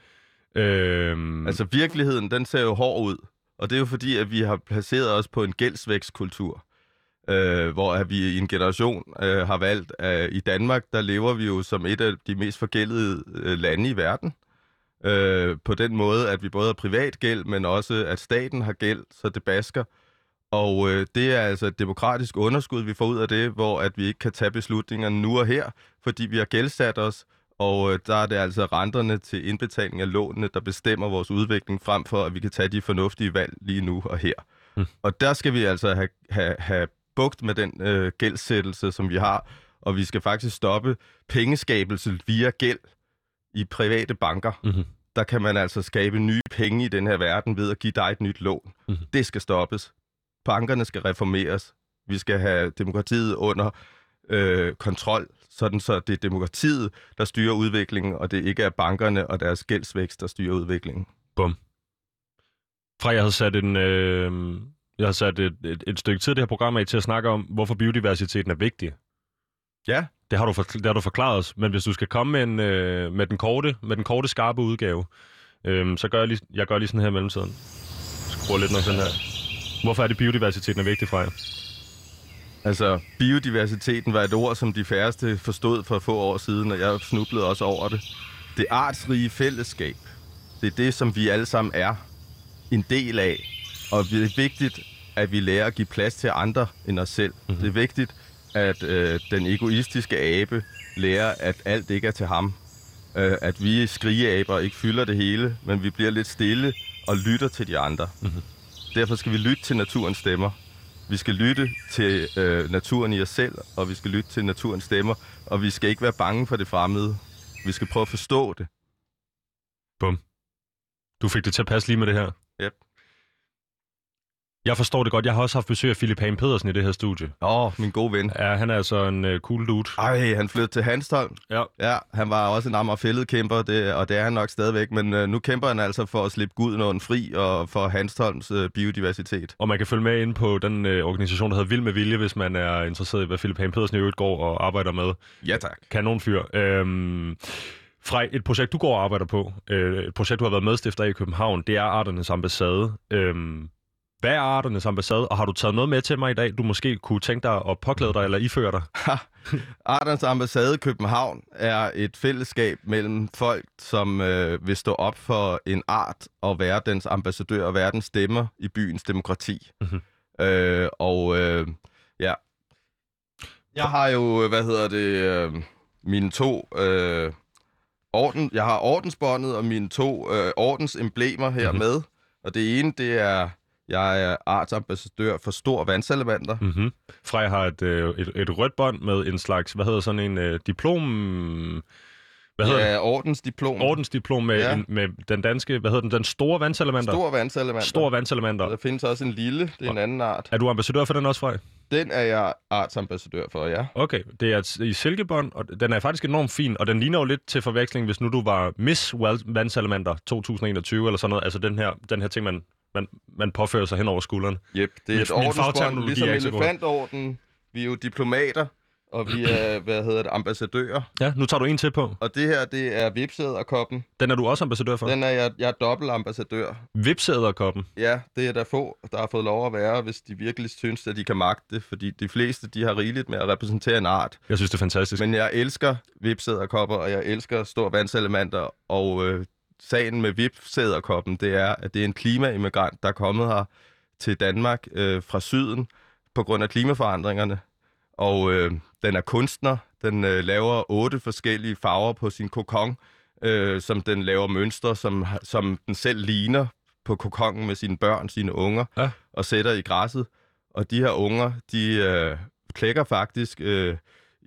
Øh... Altså, virkeligheden, den ser jo hård ud. Og det er jo fordi, at vi har placeret os på en gældsvækstkultur. Øh, hvor at vi i en generation øh, har valgt, at i Danmark, der lever vi jo som et af de mest forgældede øh, lande i verden. Øh, på den måde, at vi både har privat gæld, men også at staten har gæld, så det basker. Og øh, det er altså et demokratisk underskud, vi får ud af det, hvor at vi ikke kan tage beslutningerne nu og her, fordi vi har gældsat os, og øh, der er det altså renterne til indbetaling af lånene, der bestemmer vores udvikling, frem for at vi kan tage de fornuftige valg lige nu og her. Mm. Og der skal vi altså have, have, have bugt med den øh, gældsættelse, som vi har, og vi skal faktisk stoppe pengeskabelse via gæld i private banker. Mhm. Der kan man altså skabe nye penge i den her verden ved at give dig et nyt lån. Mhm. Det skal stoppes. Bankerne skal reformeres. Vi skal have demokratiet under øh, kontrol, sådan så det er demokratiet, der styrer udviklingen, og det ikke er bankerne og deres gældsvækst, der styrer udviklingen. Bum. Fra jeg havde sat en... Øh, jeg har sat et, et, et stykke tid af det her program af til at snakke om, hvorfor biodiversiteten er vigtig. Ja, Det har du, for, det har du forklaret os, men hvis du skal komme med, en, øh, med, den, korte, med den korte, skarpe udgave, øh, så gør jeg lige, jeg gør lige sådan her i mellemtiden. Skruer lidt noget sådan her. Hvorfor er det biodiversiteten er vigtig fra jer? altså biodiversiteten var et ord, som de færreste forstod for få år siden, og jeg snublede også over det. Det artsrige fællesskab, det er det, som vi alle sammen er en del af. Og det er vigtigt, at vi lærer at give plads til andre end os selv. Mm-hmm. Det er vigtigt, at øh, den egoistiske abe lærer, at alt ikke er til ham. Øh, at vi skrigeaber ikke fylder det hele, men vi bliver lidt stille og lytter til de andre. Mm-hmm. Derfor skal vi lytte til naturens stemmer. Vi skal lytte til øh, naturen i os selv, og vi skal lytte til naturens stemmer, og vi skal ikke være bange for det fremmede. Vi skal prøve at forstå det. Bum. Du fik det til at passe lige med det her. Yep. Jeg forstår det godt. Jeg har også haft besøg af Philip Hagen Pedersen i det her studie. Åh, oh, min gode ven. Ja, han er altså en uh, cool dude. Ej, han flyttede til Hanstholm. Ja. Ja, han var også en Amagerfældet kæmper, det, og det er han nok stadigvæk, men øh, nu kæmper han altså for at slippe Gudnåen fri og for Hanstholms øh, biodiversitet. Og man kan følge med ind på den øh, organisation, der hedder Vild med Vilje, hvis man er interesseret i, hvad Philip Hagen Pedersen i øvrigt går og arbejder med. Ja, tak. Kanonfyr. Øhm, fra et projekt, du går og arbejder på, øh, et projekt, du har været medstifter af i København, det er Arternes Ambassade. Øhm, hvad er Arternes Ambassade, og har du taget noget med til mig i dag, du måske kunne tænke dig at påklæde dig eller iføre dig? Arternes Ambassade i København er et fællesskab mellem folk, som øh, vil stå op for en art og være dens ambassadør og være den stemmer i byens demokrati. Mhm. Øh, og øh, ja, jeg har jo, hvad hedder det, øh, mine to øh, orden, jeg har ordensbåndet og mine to øh, ordensemblemer her Mhm. mm-hmm. med. Og det ene, det er, jeg er artsambassadør for stor vandsalamander. Mm-hmm. Freja har et, øh, et, et rødt bånd med en slags, hvad hedder sådan en øh, diplom... Hvad hedder det? Ja, ordensdiplom. Ordensdiplom med, Ja. en, med den danske, hvad hedder den, den store vandsalamander? Stor vandsalamander. Stor vandsalamander. Der findes også en lille, det er en anden art. Er du ambassadør for den også, Frej? Den er jeg artsambassadør for, ja. Okay, det er i silkebånd, og den er faktisk enormt fin, og den ligner jo lidt til forveksling, hvis nu du var Miss Vandsalamander 2021, eller sådan noget. Altså den her, den her ting, man, man, man påfører sig hen over skulderen. Yep, det er Min- et ordensbånd, ligesom er elefantorden. Vi er jo diplomater, og vi er, hvad hedder det, ambassadører. Ja, nu tager du en til på. Og det her, det er vipsæderkoppen. Den er du også ambassadør for. Den... Den er jeg, jeg er dobbelt ambassadør. Vipsæderkoppen. Ja, det er der få, der har fået lov at være, hvis de virkelig synes, at de kan magte det. Fordi de fleste, de har rigeligt med at repræsentere en art. Jeg synes, det er fantastisk. Men jeg elsker vipsæderkopper, og jeg elsker stor vandsalamander. Og øh, sagen med vipsæderkoppen, det er, at det er en klimaimmigrant, der er kommet her til Danmark øh, fra syden på grund af klimaforandringerne. Og øh, den er kunstner. Den øh, laver otte forskellige farver på sin kokon, øh, som den laver mønstre, som, som den selv ligner på kokongen med sine børn, sine unger, Ja. og sætter i græsset. Og de her unger, de øh, klækker faktisk øh,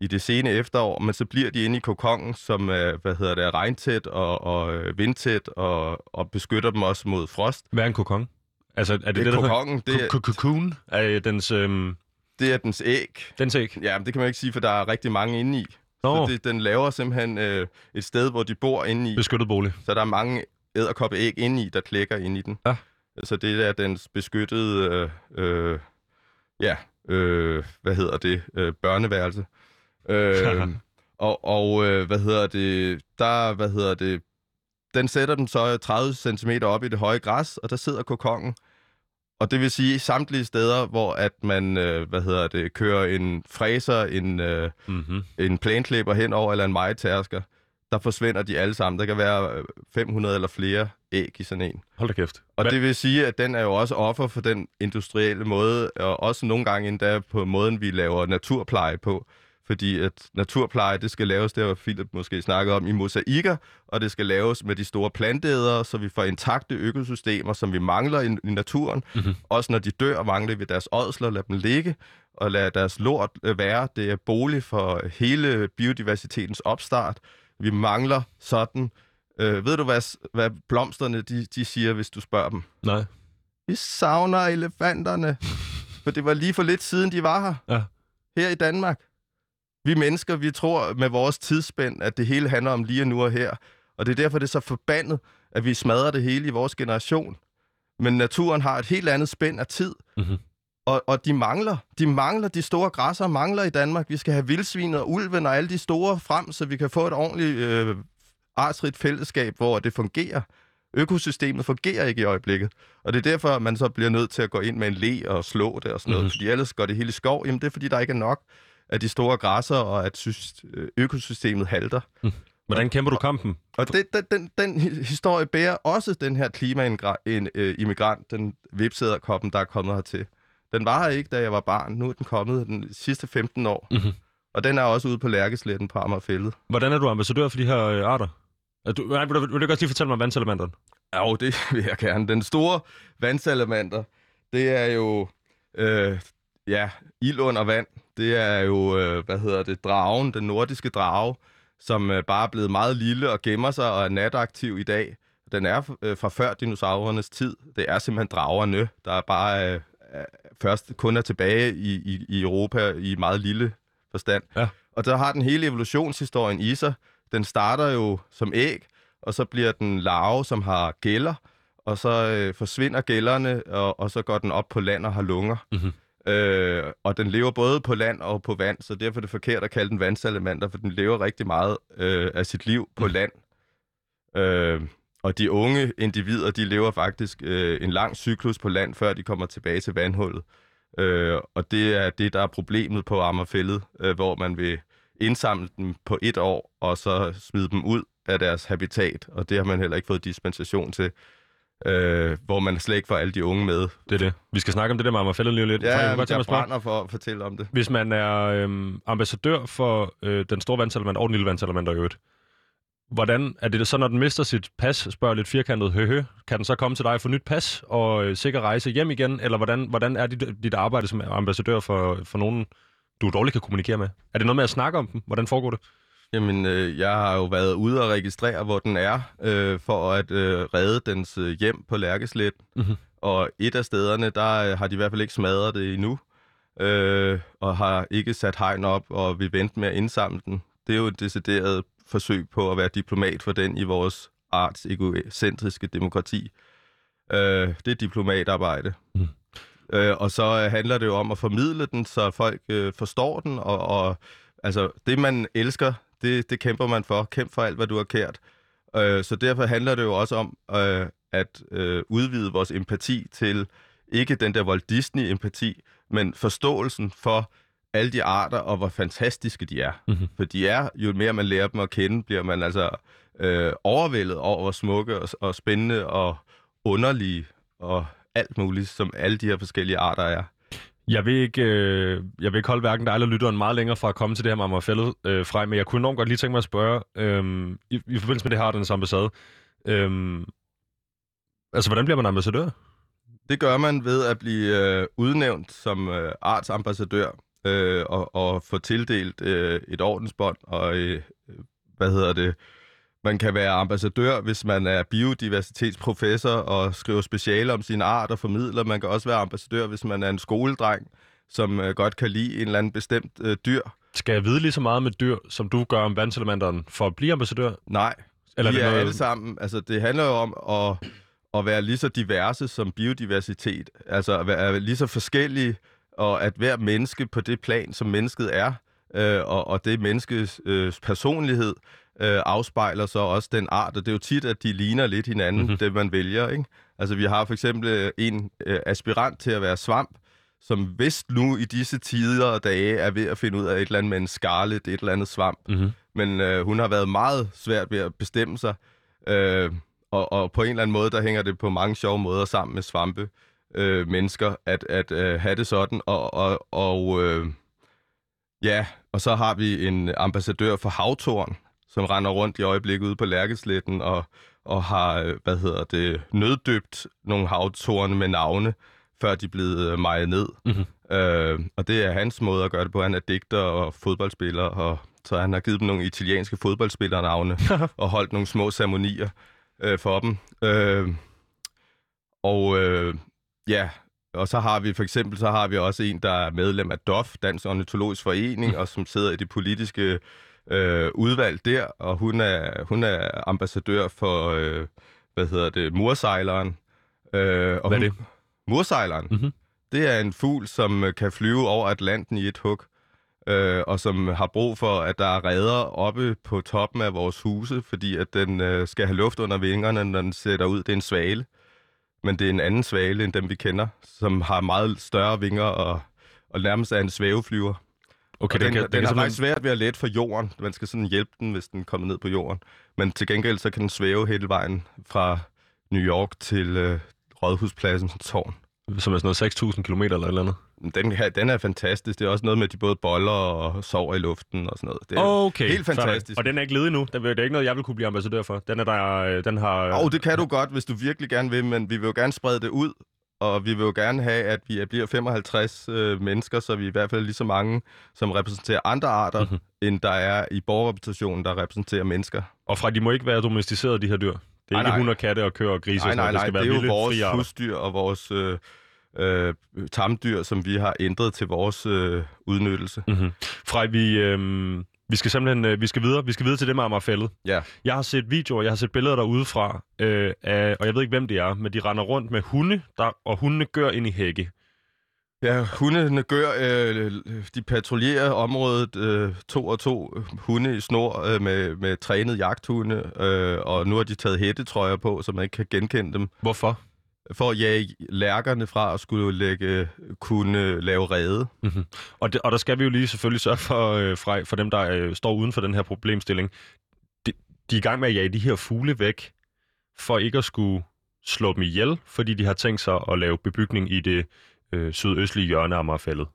i det sene efterår, men så bliver de inde i kokongen, som er, hvad hedder det, er regntæt og, og øh, vindtæt, og, og beskytter dem også mod frost. Hvad er en kokon? Altså, er det det, Det, der hedder? kokongen, det, er- Cocoon er dens, øhm, det er dens æg. dens æg. Ja, men det kan man ikke sige, for der er rigtig mange inde i. Nå, Så det, den laver simpelthen øh, et sted, hvor de bor inde i. beskyttet bolig. Så der er mange æderkoppe æg inde i, der klækker ind i den. Ja. Så det er dens beskyttede, øh, øh, ja, øh, hvad hedder det, øh, børneværelse. Øh, og og øh, hvad hedder det, der, hvad hedder det, den sætter den så 30 cm op i det høje græs, og der sidder kokongen. Og det vil sige samtlige steder, hvor at man, øh, hvad hedder det, kører en fræser, en, øh, Mm-hmm. en plænklipper henover eller en majtærsker, der forsvinder de alle sammen. Der kan være øh, 500 eller flere æg i sådan en. Hold da kæft. Og Hvad- det vil sige, at den er jo også offer for den industrielle måde, og også nogle gange endda på måden, vi laver naturpleje på. Fordi at naturpleje, det skal laves, det har Philip måske snakket om, i mosaikker, og det skal laves med de store planteædere, så vi får intakte økosystemer, som vi mangler i, i naturen. Mhm. Også når de dør, mangler vi deres ådsler, lad dem ligge, og lad deres lort øh, være. Det er bolig for hele biodiversitetens opstart. Vi mangler sådan... Øh, ved du, hvad, hvad blomsterne de, de siger, hvis du spørger dem? Nej. Vi savner elefanterne. For det var lige for lidt siden, de var her. Ja. Her i Danmark. Vi mennesker, vi tror med vores tidsspænd, at det hele handler om lige nu og her. Og det er derfor, det er så forbandet, at vi smadrer det hele i vores generation. Men naturen har et helt andet spænd af tid. Mhm. Og, og de mangler. De mangler. De store græsser mangler i Danmark. Vi skal have vildsvinet og ulven og alle de store frem, så vi kan få et ordentligt øh, artsrigt fællesskab, hvor det fungerer. Økosystemet fungerer ikke i øjeblikket. Og det er derfor, man så bliver nødt til at gå ind med en le og slå det og sådan noget. Mhm. Fordi ellers går det hele i skov. Jamen det er fordi, der ikke er nok af de store græsser, og at øh, økosystemet halter. Hvordan kæmper du kampen? Og det, den, den, den hi- historie bærer også den her klimaimmigrant, den vipsæderkoppen, der er kommet hertil. Den var her ikke, da jeg var barn. Nu er den kommet den sidste 15 år. Mhm. Og den er også ude på Lærkesletten på Amagerfællet. Hvordan er du ambassadør for de her øh, arter? Er du, nej, vil, du, vil du godt lige fortælle mig om vandselementerne? Ja, jo, det vil jeg gerne. Den store vandsalamander, det er jo, øh, ja, ild under vand. Det er jo, øh, hvad hedder det, dragen, den nordiske drage, som øh, bare er blevet meget lille og gemmer sig og er nataktiv i dag. Den er øh, fra før dinosaurernes tid. Det er simpelthen dragerne, der bare øh, er- først kun er tilbage i, i, i Europa i meget lille forstand. Ja. Og der har den hele evolutionshistorien i sig. Den starter jo som æg, og så bliver den larve, som har gælder, og så øh, forsvinder gællerne, og, og så går den op på land og har lunger. Mhm. Øh, og den lever både på land og på vand, så derfor er det forkert at kalde den vandsalamander, for den lever rigtig meget øh, af sit liv på land. Øh, og de unge individer, de lever faktisk øh, en lang cyklus på land, før de kommer tilbage til vandhullet. Øh, og det er det, der er problemet på Ammerfællet, øh, hvor man vil indsamle dem på et år, og så smide dem ud af deres habitat, og det har man heller ikke fået dispensation til, øh, hvor man slet ikke får alle de unge med. Det er det. Vi skal snakke om det der med Amagerfællet lige lidt. Ja, jeg jeg, godt jeg brænder for at fortælle om det. hvis man er øhm, ambassadør for øh, den store vandsalamander og den lille vandsalamander i øvrigt, hvordan er det så, når den mister sit pas, spørger lidt firkantet, høhø, kan den så komme til dig og få nyt pas og øh, sikker rejse hjem igen, eller hvordan, hvordan er dit, dit arbejde som ambassadør for, for nogen, du dårligt kan kommunikere med? Er det noget med at snakke om dem? Hvordan foregår det? Jamen, øh, jeg har jo været ude og registrere, hvor den er, øh, for at øh, redde dens øh, hjem på Lærkeslet. Mhm. Og et af stederne, der øh, har de i hvert fald ikke smadret det endnu, øh, og har ikke sat hegn op og vil vente med at indsamle den. Det er jo et decideret forsøg på at være diplomat for den i vores arts egocentriske demokrati. Øh, det er diplomatarbejde. Mhm. Øh, og så øh, handler det jo om at formidle den, så folk øh, forstår den, og, og altså, det man elsker, det, det kæmper man for. Kæmp for alt, hvad du har kært. Øh, så derfor handler det jo også om øh, at øh, udvide vores empati til ikke den der Walt Disney-empati, men forståelsen for alle de arter, og hvor fantastiske de er. Mhm. For de er, jo mere man lærer dem at kende, bliver man altså øh, overvældet over, hvor smukke og, og spændende og underlige og alt muligt, som alle de her forskellige arter er. Jeg vil ikke, øh, jeg vil ikke holde hverken dig eller lytteren meget længere fra at komme til det her med Amagerfællet øh, frem, men jeg kunne enormt godt lige tænke mig at spørge, øh, i, i forbindelse med det her samme ambassade, øh, altså hvordan bliver man ambassadør? Det gør man ved at blive øh, udnævnt som øh, artsambassadør øh, og, og få tildelt øh, et ordensbånd. Og øh, hvad hedder det? Man kan være ambassadør, hvis man er biodiversitetsprofessor og skriver speciale om sin art og formidler. Man kan også være ambassadør, hvis man er en skoledreng, som øh, godt kan lide en eller anden bestemt øh, dyr. Skal jeg vide lige så meget med dyr, som du gør om vandsalamanderen, for at blive ambassadør? Nej, Eller vi er er det noget... alle sammen. Altså, det handler jo om at, at være lige så diverse som biodiversitet. Altså, at være lige så forskellige, og at hver menneske på det plan, som mennesket er, øh, og, og det menneskes øh, personlighed, øh, afspejler så også den art. Og det er jo tit, at de ligner lidt hinanden, Mhm. mm-hmm. det man vælger. Ikke? Altså, vi har for eksempel øh, en øh, aspirant til at være svamp, som vist nu i disse tider og dage er ved at finde ud af et eller andet med en skarlet, et eller andet svamp. Mm-hmm. Men øh, hun har været meget svært ved at bestemme sig. Øh, og, og på en eller anden måde, der hænger det på mange sjove måder sammen med svampe øh, mennesker, at, at øh, have det sådan. Og, og, og øh, ja, og så har vi en ambassadør for Havtorn, som render rundt i øjeblikket ude på Lærkesletten og, og har, øh, hvad hedder det, nøddøbt nogle havtorne med navne, før de er blevet øh, mejet ned. Mhm. Øh, og det er hans måde at gøre det på. Han er digter og fodboldspiller, og så han har givet dem nogle italienske fodboldspillernavne og holdt nogle små ceremonier øh, for dem. Øh, og øh, ja, og så har vi for eksempel så har vi også en, der er medlem af DOF, Dansk Ornitologisk Forening, og som sidder i det politiske øh, udvalg der, og hun er, hun er ambassadør for, øh, hvad hedder det, mursejleren. Øh, og Hvad er hun, Mursejleren. Mhm. Det er en fugl, som øh, kan flyve over Atlanten i et hug, øh, og som har brug for, at der er redder oppe på toppen af vores huse, fordi at den øh, skal have luft under vingerne, når den sætter ud. Det er en svale, men det er en anden svale end dem, vi kender, som har meget større vinger og, og nærmest er en svæveflyver. Okay, Og den, kan, den, kan den er simpelthen- faktisk svært ved at lette for jorden. Man skal sådan hjælpe den, hvis den kommer ned på jorden. Men til gengæld så kan den svæve hele vejen fra New York til øh, Rådhuspladsen tårn. Som er sådan noget 6.000 km eller et eller andet. Den, her, den er fantastisk. Det er også noget med, at de både boller og sover i luften og sådan noget. Det er, Okay. helt fantastisk. Og den er ikke ledig nu. Det er, ikke noget, jeg vil kunne blive ambassadør for. Den er der, øh, den har... Og det kan du godt, hvis du virkelig gerne vil, men vi vil jo gerne sprede det ud, og vi vil jo gerne have, at vi bliver 55 øh, mennesker, så vi er i hvert fald lige så mange, som repræsenterer andre arter, Mhm. mm-hmm. end der er i borgerrepræsentationen, der repræsenterer mennesker. Og fra, de må ikke være domesticeret, de her dyr. Det er Nej, ikke nej. hunde og katte og køer og grise. Nej, nej, nej, det skal det være er jo vores frie arter. husdyr og vores øh, øh, tamdyr, som vi har ændret til vores øh, udnyttelse. Mm-hmm. Frej, vi, øh, vi skal simpelthen øh, vi skal videre. Vi skal videre til det med Amagerfællet. Ja. Jeg har set videoer, jeg har set billeder derude fra, øh, af, og jeg ved ikke, hvem det er, men de render rundt med hunde, der, og hundene gør ind i hække. Ja, hundene gør, øh, de patruljerer området øh, to og to hunde i snor øh, med, med trænet jagthunde, øh, og nu har de taget hættetrøjer på, så man ikke kan genkende dem, Hvorfor? For at jage lærkerne fra at skulle lægge, kunne lave rede. Mm-hmm. Og, det, og der skal vi jo lige selvfølgelig sørge for, øh, Frej, for dem, der øh, står uden for den her problemstilling. De, de er i gang med at jage de her fugle væk, for ikke at skulle slå dem ihjel, fordi de har tænkt sig at lave bebygning i det øh, sydøstlige hjørne af Amagerfællet.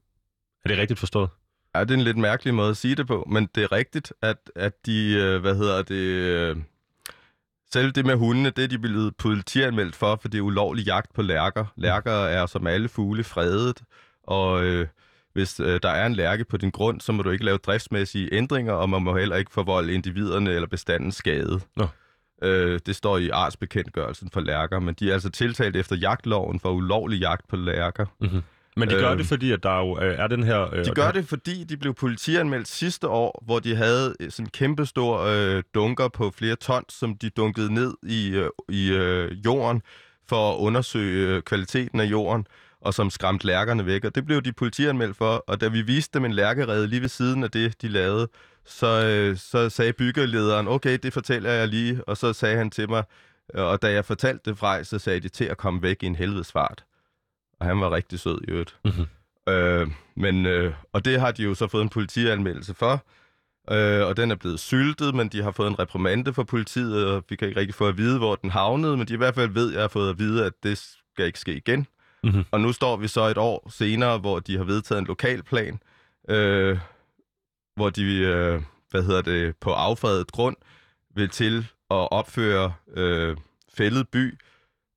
Er det rigtigt forstået? Ja, det er en lidt mærkelig måde at sige det på, men det er rigtigt, at, at de, øh, hvad hedder det, øh, selv det med hundene, det er de blevet politianmeldt for, for det er ulovlig jagt på lærker. Lærker er som alle fugle fredet, og øh, hvis øh, der er en lærke på din grund, så må du ikke lave driftsmæssige ændringer, og man må heller ikke forvolde individerne eller bestanden skade. Nå. Øh, det står i artsbekendtgørelsen for lærker, men de er altså tiltalt efter jagtloven for ulovlig jagt på lærker. Mm-hmm. Men de gør Øhm. det, fordi at der jo øh, er den her... Øh, De gør det, fordi de blev politianmeldt sidste år, hvor de havde øh, sådan en kæmpe stor øh, dunker på flere tons, som de dunkede ned i, øh, i øh, jorden for at undersøge øh, kvaliteten af jorden, og som skræmte lærkerne væk. Og det blev de politianmeldt for, og da vi viste dem en lærkerede lige ved siden af det, de lavede, så, øh, så sagde byggelederen, okay, det fortæller jeg lige, og så sagde han til mig, øh, og da jeg fortalte det fra, så sagde de til at komme væk i en helvedes fart. Og han var rigtig sød i øvrigt. Mhm. Øh, men, øh, og det har de jo så fået en politianmeldelse for, øh, og den er blevet syltet, men de har fået en reprimande fra politiet, og vi kan ikke rigtig få at vide, hvor den havnede, men de i hvert fald ved, at jeg har fået at vide, at det skal ikke ske igen. Mhm. Og nu står vi så et år senere, hvor de har vedtaget en lokalplan, øh, hvor de, øh, hvad hedder det, på affredet grund vil til at opføre øh, fældet by,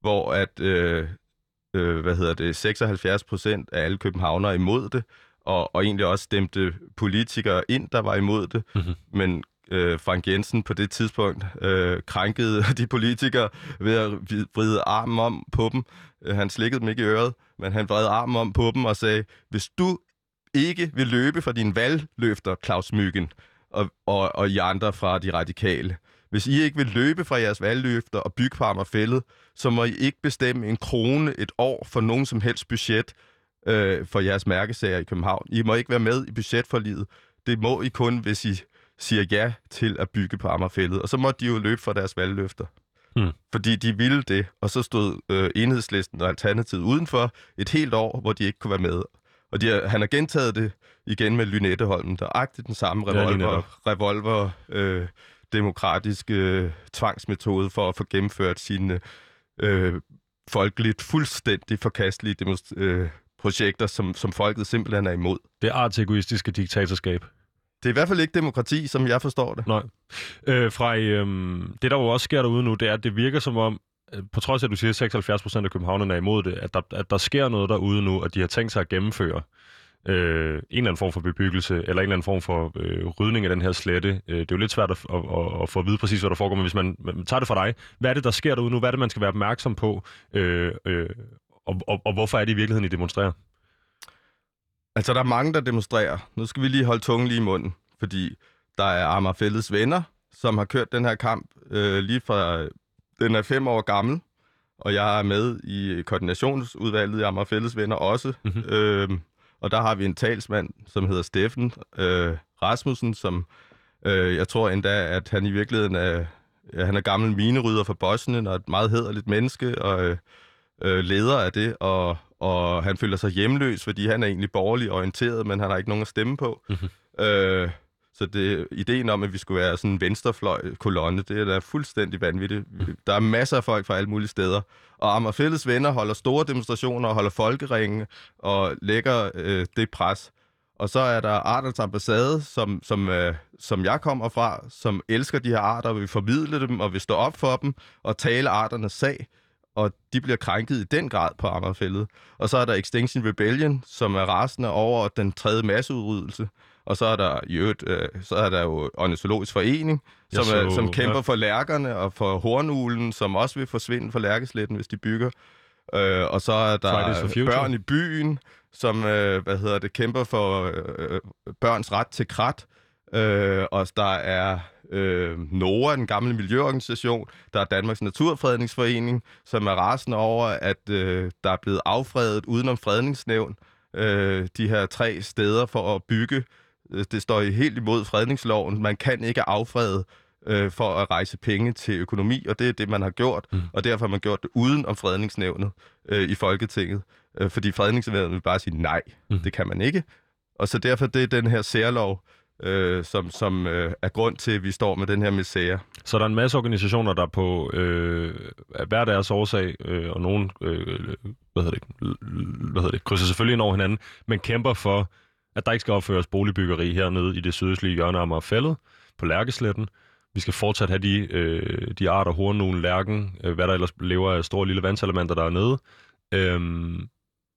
hvor at øh, øh, hvad hedder det, 76 procent af alle københavnere er imod det, og, og egentlig også stemte politikere ind, der var imod det. Mhm. Men øh, Frank Jensen på det tidspunkt øh, krænkede de politikere ved at vride armen om på dem. Øh, han slikkede dem ikke i øret, men han vred armen om på dem og sagde, hvis du ikke vil løbe fra dine valgløfter, Claus Myggen, og, og, og I andre fra de radikale, hvis I ikke vil løbe fra jeres valgløfter og bygge på Amagerfællet, så må I ikke bestemme en krone et år for nogen som helst budget øh, for jeres mærkesager i København. I må ikke være med i budgetforliget. Det må I kun, hvis I siger ja til at bygge på Amagerfællet. Og så må de jo løbe fra deres valgløfter. Hmm. Fordi de ville det, og så stod øh, enhedslisten og Alternativet udenfor et helt år, hvor de ikke kunne være med. Og de har, han har gentaget det igen med Lynetteholmen, der agtigt den samme Ja, revolver, netop. revolver øh, demokratiske øh, tvangsmetode for at få gennemført sine øh, folkeligt fuldstændig forkastelige demonst- øh, projekter, som, som folket simpelthen er imod. Det er arts egoistiske diktatorskab. Det er i hvert fald ikke demokrati, som jeg forstår det. Nej. Øh, fra, øhm, det, der jo også sker derude nu, det er, at det virker som om, øh, på trods af, at du siger, at 76 procent af københavnerne er imod det, at der, at der sker noget derude nu, og de har tænkt sig at gennemføre øh, en eller anden form for bebyggelse, eller en eller anden form for øh, rydning af den her slette. Øh, det er jo lidt svært at, at, at, at få at vide præcis, hvad der foregår, men hvis man, man tager det fra dig, hvad er det, der sker derude nu? Hvad er det, man skal være opmærksom på? Øh, øh, og, og, og hvorfor er det i virkeligheden, I demonstrerer? Altså, der er mange, der demonstrerer. Nu skal vi lige holde tungen lige i munden, fordi der er Amager Fælles venner, som har kørt den her kamp øh, lige fra... Den er fem år gammel, og jeg er med i koordinationsudvalget i Amager Fælles Venner også. Mhm. Mm-hmm. Øh, og der har vi en talsmand, som hedder Steffen øh, Rasmussen, som øh, jeg tror endda, at han i virkeligheden er, ja, han er gammel minerydder fra Bosnien og et meget hederligt menneske, og øh, øh, leder af det, og, og han føler sig hjemløs, fordi han er egentlig borgerlig orienteret, men han har ikke nogen at stemme på. Mhm. Mm-hmm. Øh, så det, ideen om, at vi skulle være sådan en venstrefløj kolonne, det er da fuldstændig vanvittigt. Der er masser af folk fra alle mulige steder. Og Amager Fælles Venner holder store demonstrationer og holder folkeringe og lægger øh, det pres. Og så er der Arternes Ambassade, som, som, øh, som jeg kommer fra, som elsker de her arter, og vil formidle dem og vil stå op for dem og tale arternes sag. Og de bliver krænket i den grad på Amagerfældet. Og så er der Extinction Rebellion, som er rasende over den tredje masseudryddelse. Og så er der i øvrigt, øh, så er der jo Ornitologisk Forening, som, er, så- som kæmper ja. for lærkerne og for hornulen, som også vil forsvinde fra lærkesletten, hvis de bygger. Øh, og så er der børn i byen, som øh, hvad hedder det, kæmper for øh, børns ret til krat. Øh, og der er øh, NOAA, den gamle miljøorganisation. Der er Danmarks Naturfredningsforening, som er rasende over, at øh, der er blevet affredet udenom fredningsnævn øh, de her tre steder for at bygge. Øh, Det står i helt imod fredningsloven. Man kan ikke affrede øh, for at rejse penge til økonomi, og det er det, man har gjort. Mm. Og derfor har man gjort det uden om fredningsnævnet øh, i Folketinget. Øh, fordi fredningsnævnet vil bare sige nej, mm. det kan man ikke. Og så derfor det er den her særlov, øh, som, som øh, er grund til, at vi står med den her misære. Så der er en masse organisationer, der på øh, hver deres årsag, øh, og nogen øh, hvad hedder det, hvad hedder det, krydser selvfølgelig ind over hinanden, men kæmper for, at der ikke skal opføres boligbyggeri hernede i det sydøstlige hjørne af Amagerfællet på Lærkesletten. Vi skal fortsat have de, øh, de arter, hornuglen, lærken, øh, hvad der ellers lever af store lille vandselementer, der er nede. Øhm,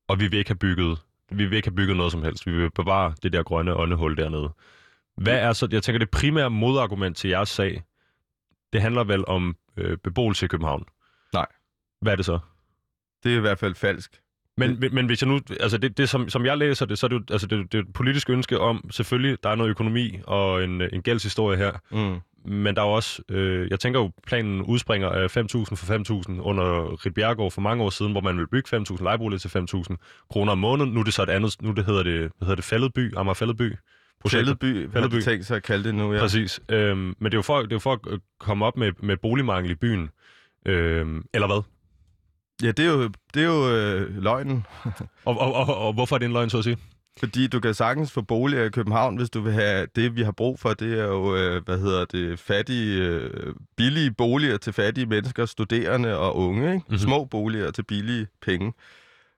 og vi vil ikke have bygget vi vil ikke have bygget noget som helst. Vi vil bevare det der grønne åndehul dernede. Hvad er så, jeg tænker, det primære modargument til jeres sag, det handler vel om øh, beboelse i København? Nej. Hvad er det så? Det er i hvert fald falsk. Men, men, men hvis jeg nu, altså det, det som, som jeg læser det, så er det jo altså det, det er et politisk ønske om, selvfølgelig, der er noget økonomi og en, en gældshistorie her, Mm. men der er jo også, øh, jeg tænker jo, planen udspringer af 5.000 for 5.000 under Rit Bjergård for mange år siden, hvor man ville bygge 5.000 lejeboliger til 5.000 kroner om måneden. Nu er det så et andet, nu det hedder det, hvad hedder det, Fælledby, Amager Fælledby. projektet. Fældeby, har de tænkt sig at kalde det nu, ja. Præcis. Øhm, men det er jo for, det er jo for at komme op med, med boligmangel i byen. Øhm, eller hvad? Ja, det er jo, det er jo øh, løgnen. Og, og, og, og hvorfor er det en løgn, så at sige? Fordi du kan sagtens få boliger i København, hvis du vil have det, vi har brug for. Det er jo, øh, hvad hedder det, fattige, øh, billige boliger til fattige mennesker, studerende og unge. Ikke? Mhm. Mm-hmm. Små boliger til billige penge.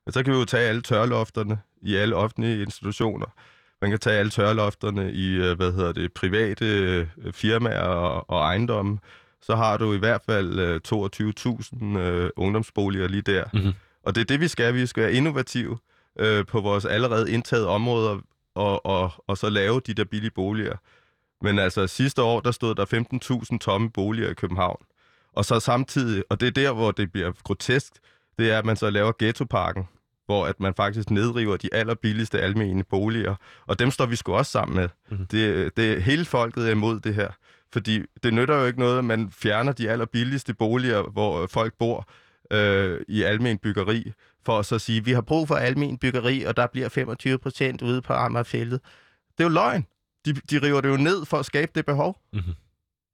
Og så kan vi jo tage alle tørlofterne i alle offentlige institutioner. Man kan tage alle tørlofterne i, øh, hvad hedder det, private øh, firmaer og, og ejendomme. Så har du i hvert fald øh, 22.000 øh, ungdomsboliger lige der. Mhm. Og det er det, vi skal. Vi skal være innovative øh, på vores allerede indtaget områder, og, og, og så lave de der billige boliger. Men altså sidste år, der stod der 15.000 tomme boliger i København. Og så samtidig, og det er der, hvor det bliver grotesk, det er, at man så laver ghettoparken, hvor at man faktisk nedriver de allerbilligste almene boliger. Og dem står vi sgu også sammen med. Mhm. Mm-hmm. Det, det, hele folket er imod det her. Fordi det nytter jo ikke noget, at man fjerner de allerbilligste boliger, hvor øh, folk bor øh, i almen byggeri, for at så sige, vi har brug for almen byggeri, og der bliver 25 procent ude på Amagerfældet. Det er jo løgn. De, de river det jo ned for at skabe det behov. Mhm.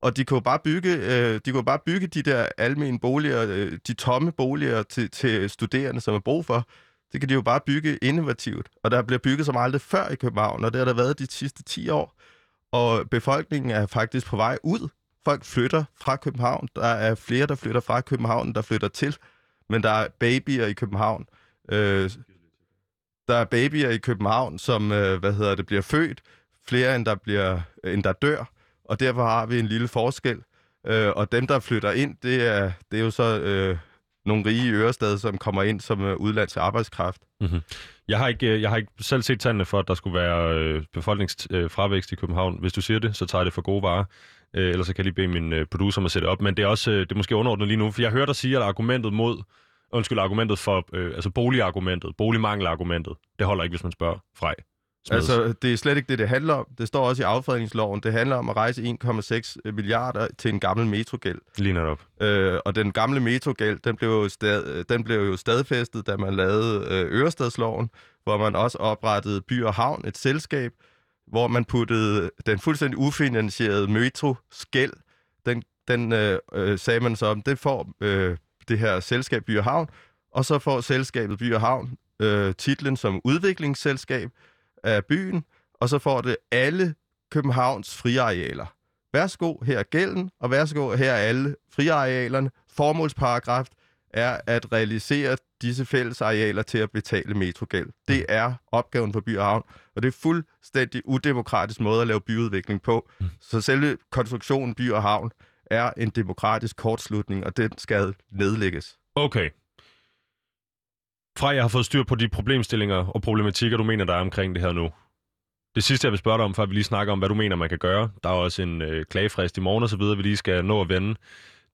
Og de kunne bare bygge, øh, de kunne bare bygge de der almene boliger, øh, de tomme boliger til, til studerende, som er brug for, Det kan de jo bare bygge innovativt. Og der bliver bygget som aldrig før i København, og det har der været de sidste 10 år. Og befolkningen er faktisk på vej ud. Folk flytter fra København. Der er flere, der flytter fra København, der flytter til. Men der er babyer i København. Øh, der er babyer i København, som øh, hvad hedder det, bliver født. Flere, end der, bliver, øh, end der dør. Og derfor har vi en lille forskel. Øh, og dem, der flytter ind, det er, det er jo så øh, nogle rige i Ørestad, som kommer ind som øh, arbejdskraft. Mm-hmm. Jeg, har ikke, øh, jeg har ikke selv set tallene for, at der skulle være øh, befolkningsfravækst øh, i København. Hvis du siger det, så tager jeg det for gode varer. Øh, ellers så kan jeg lige bede min øh, producer om at sætte op. Men det er også øh, det er måske underordnet lige nu, for jeg hørte dig sige, at argumentet mod undskyld, argumentet for, øh, altså boligargumentet, boligmangelargumentet, det holder ikke, hvis man spørger Frej. Smedes. Altså, det er slet ikke det, det handler om. Det står også i affredningsloven. Det handler om at rejse 1,6 milliarder til en gammel metrogæld. Lige netop. Øh, og den gamle metrogæld, den blev, jo stad, den blev jo stadfæstet, da man lavede øh, Ørestadsloven, hvor man også oprettede By og Havn, et selskab, hvor man puttede den fuldstændig ufinansierede metro-skæld, den, den øh, øh, sagde man så om, det får øh, det her selskab By og Havn, og så får selskabet By og Havn øh, titlen som udviklingsselskab, af byen, og så får det alle Københavns friarealer. Værsgo, her er gælden, og værsgo, her er alle friarealerne. Formålsparagraf er at realisere disse fællesarealer til at betale metrogæld. Det er opgaven for By og Havn, og det er fuldstændig udemokratisk måde at lave byudvikling på. Mm. Så selve konstruktionen By og Havn er en demokratisk kortslutning, og den skal nedlægges. Okay. Fra jeg har fået styr på de problemstillinger og problematikker, du mener, der er omkring det her nu. Det sidste, jeg vil spørge dig om, før vi lige snakker om, hvad du mener, man kan gøre. Der er også en øh, klagefrist i morgen og så videre, vi lige skal nå at vende.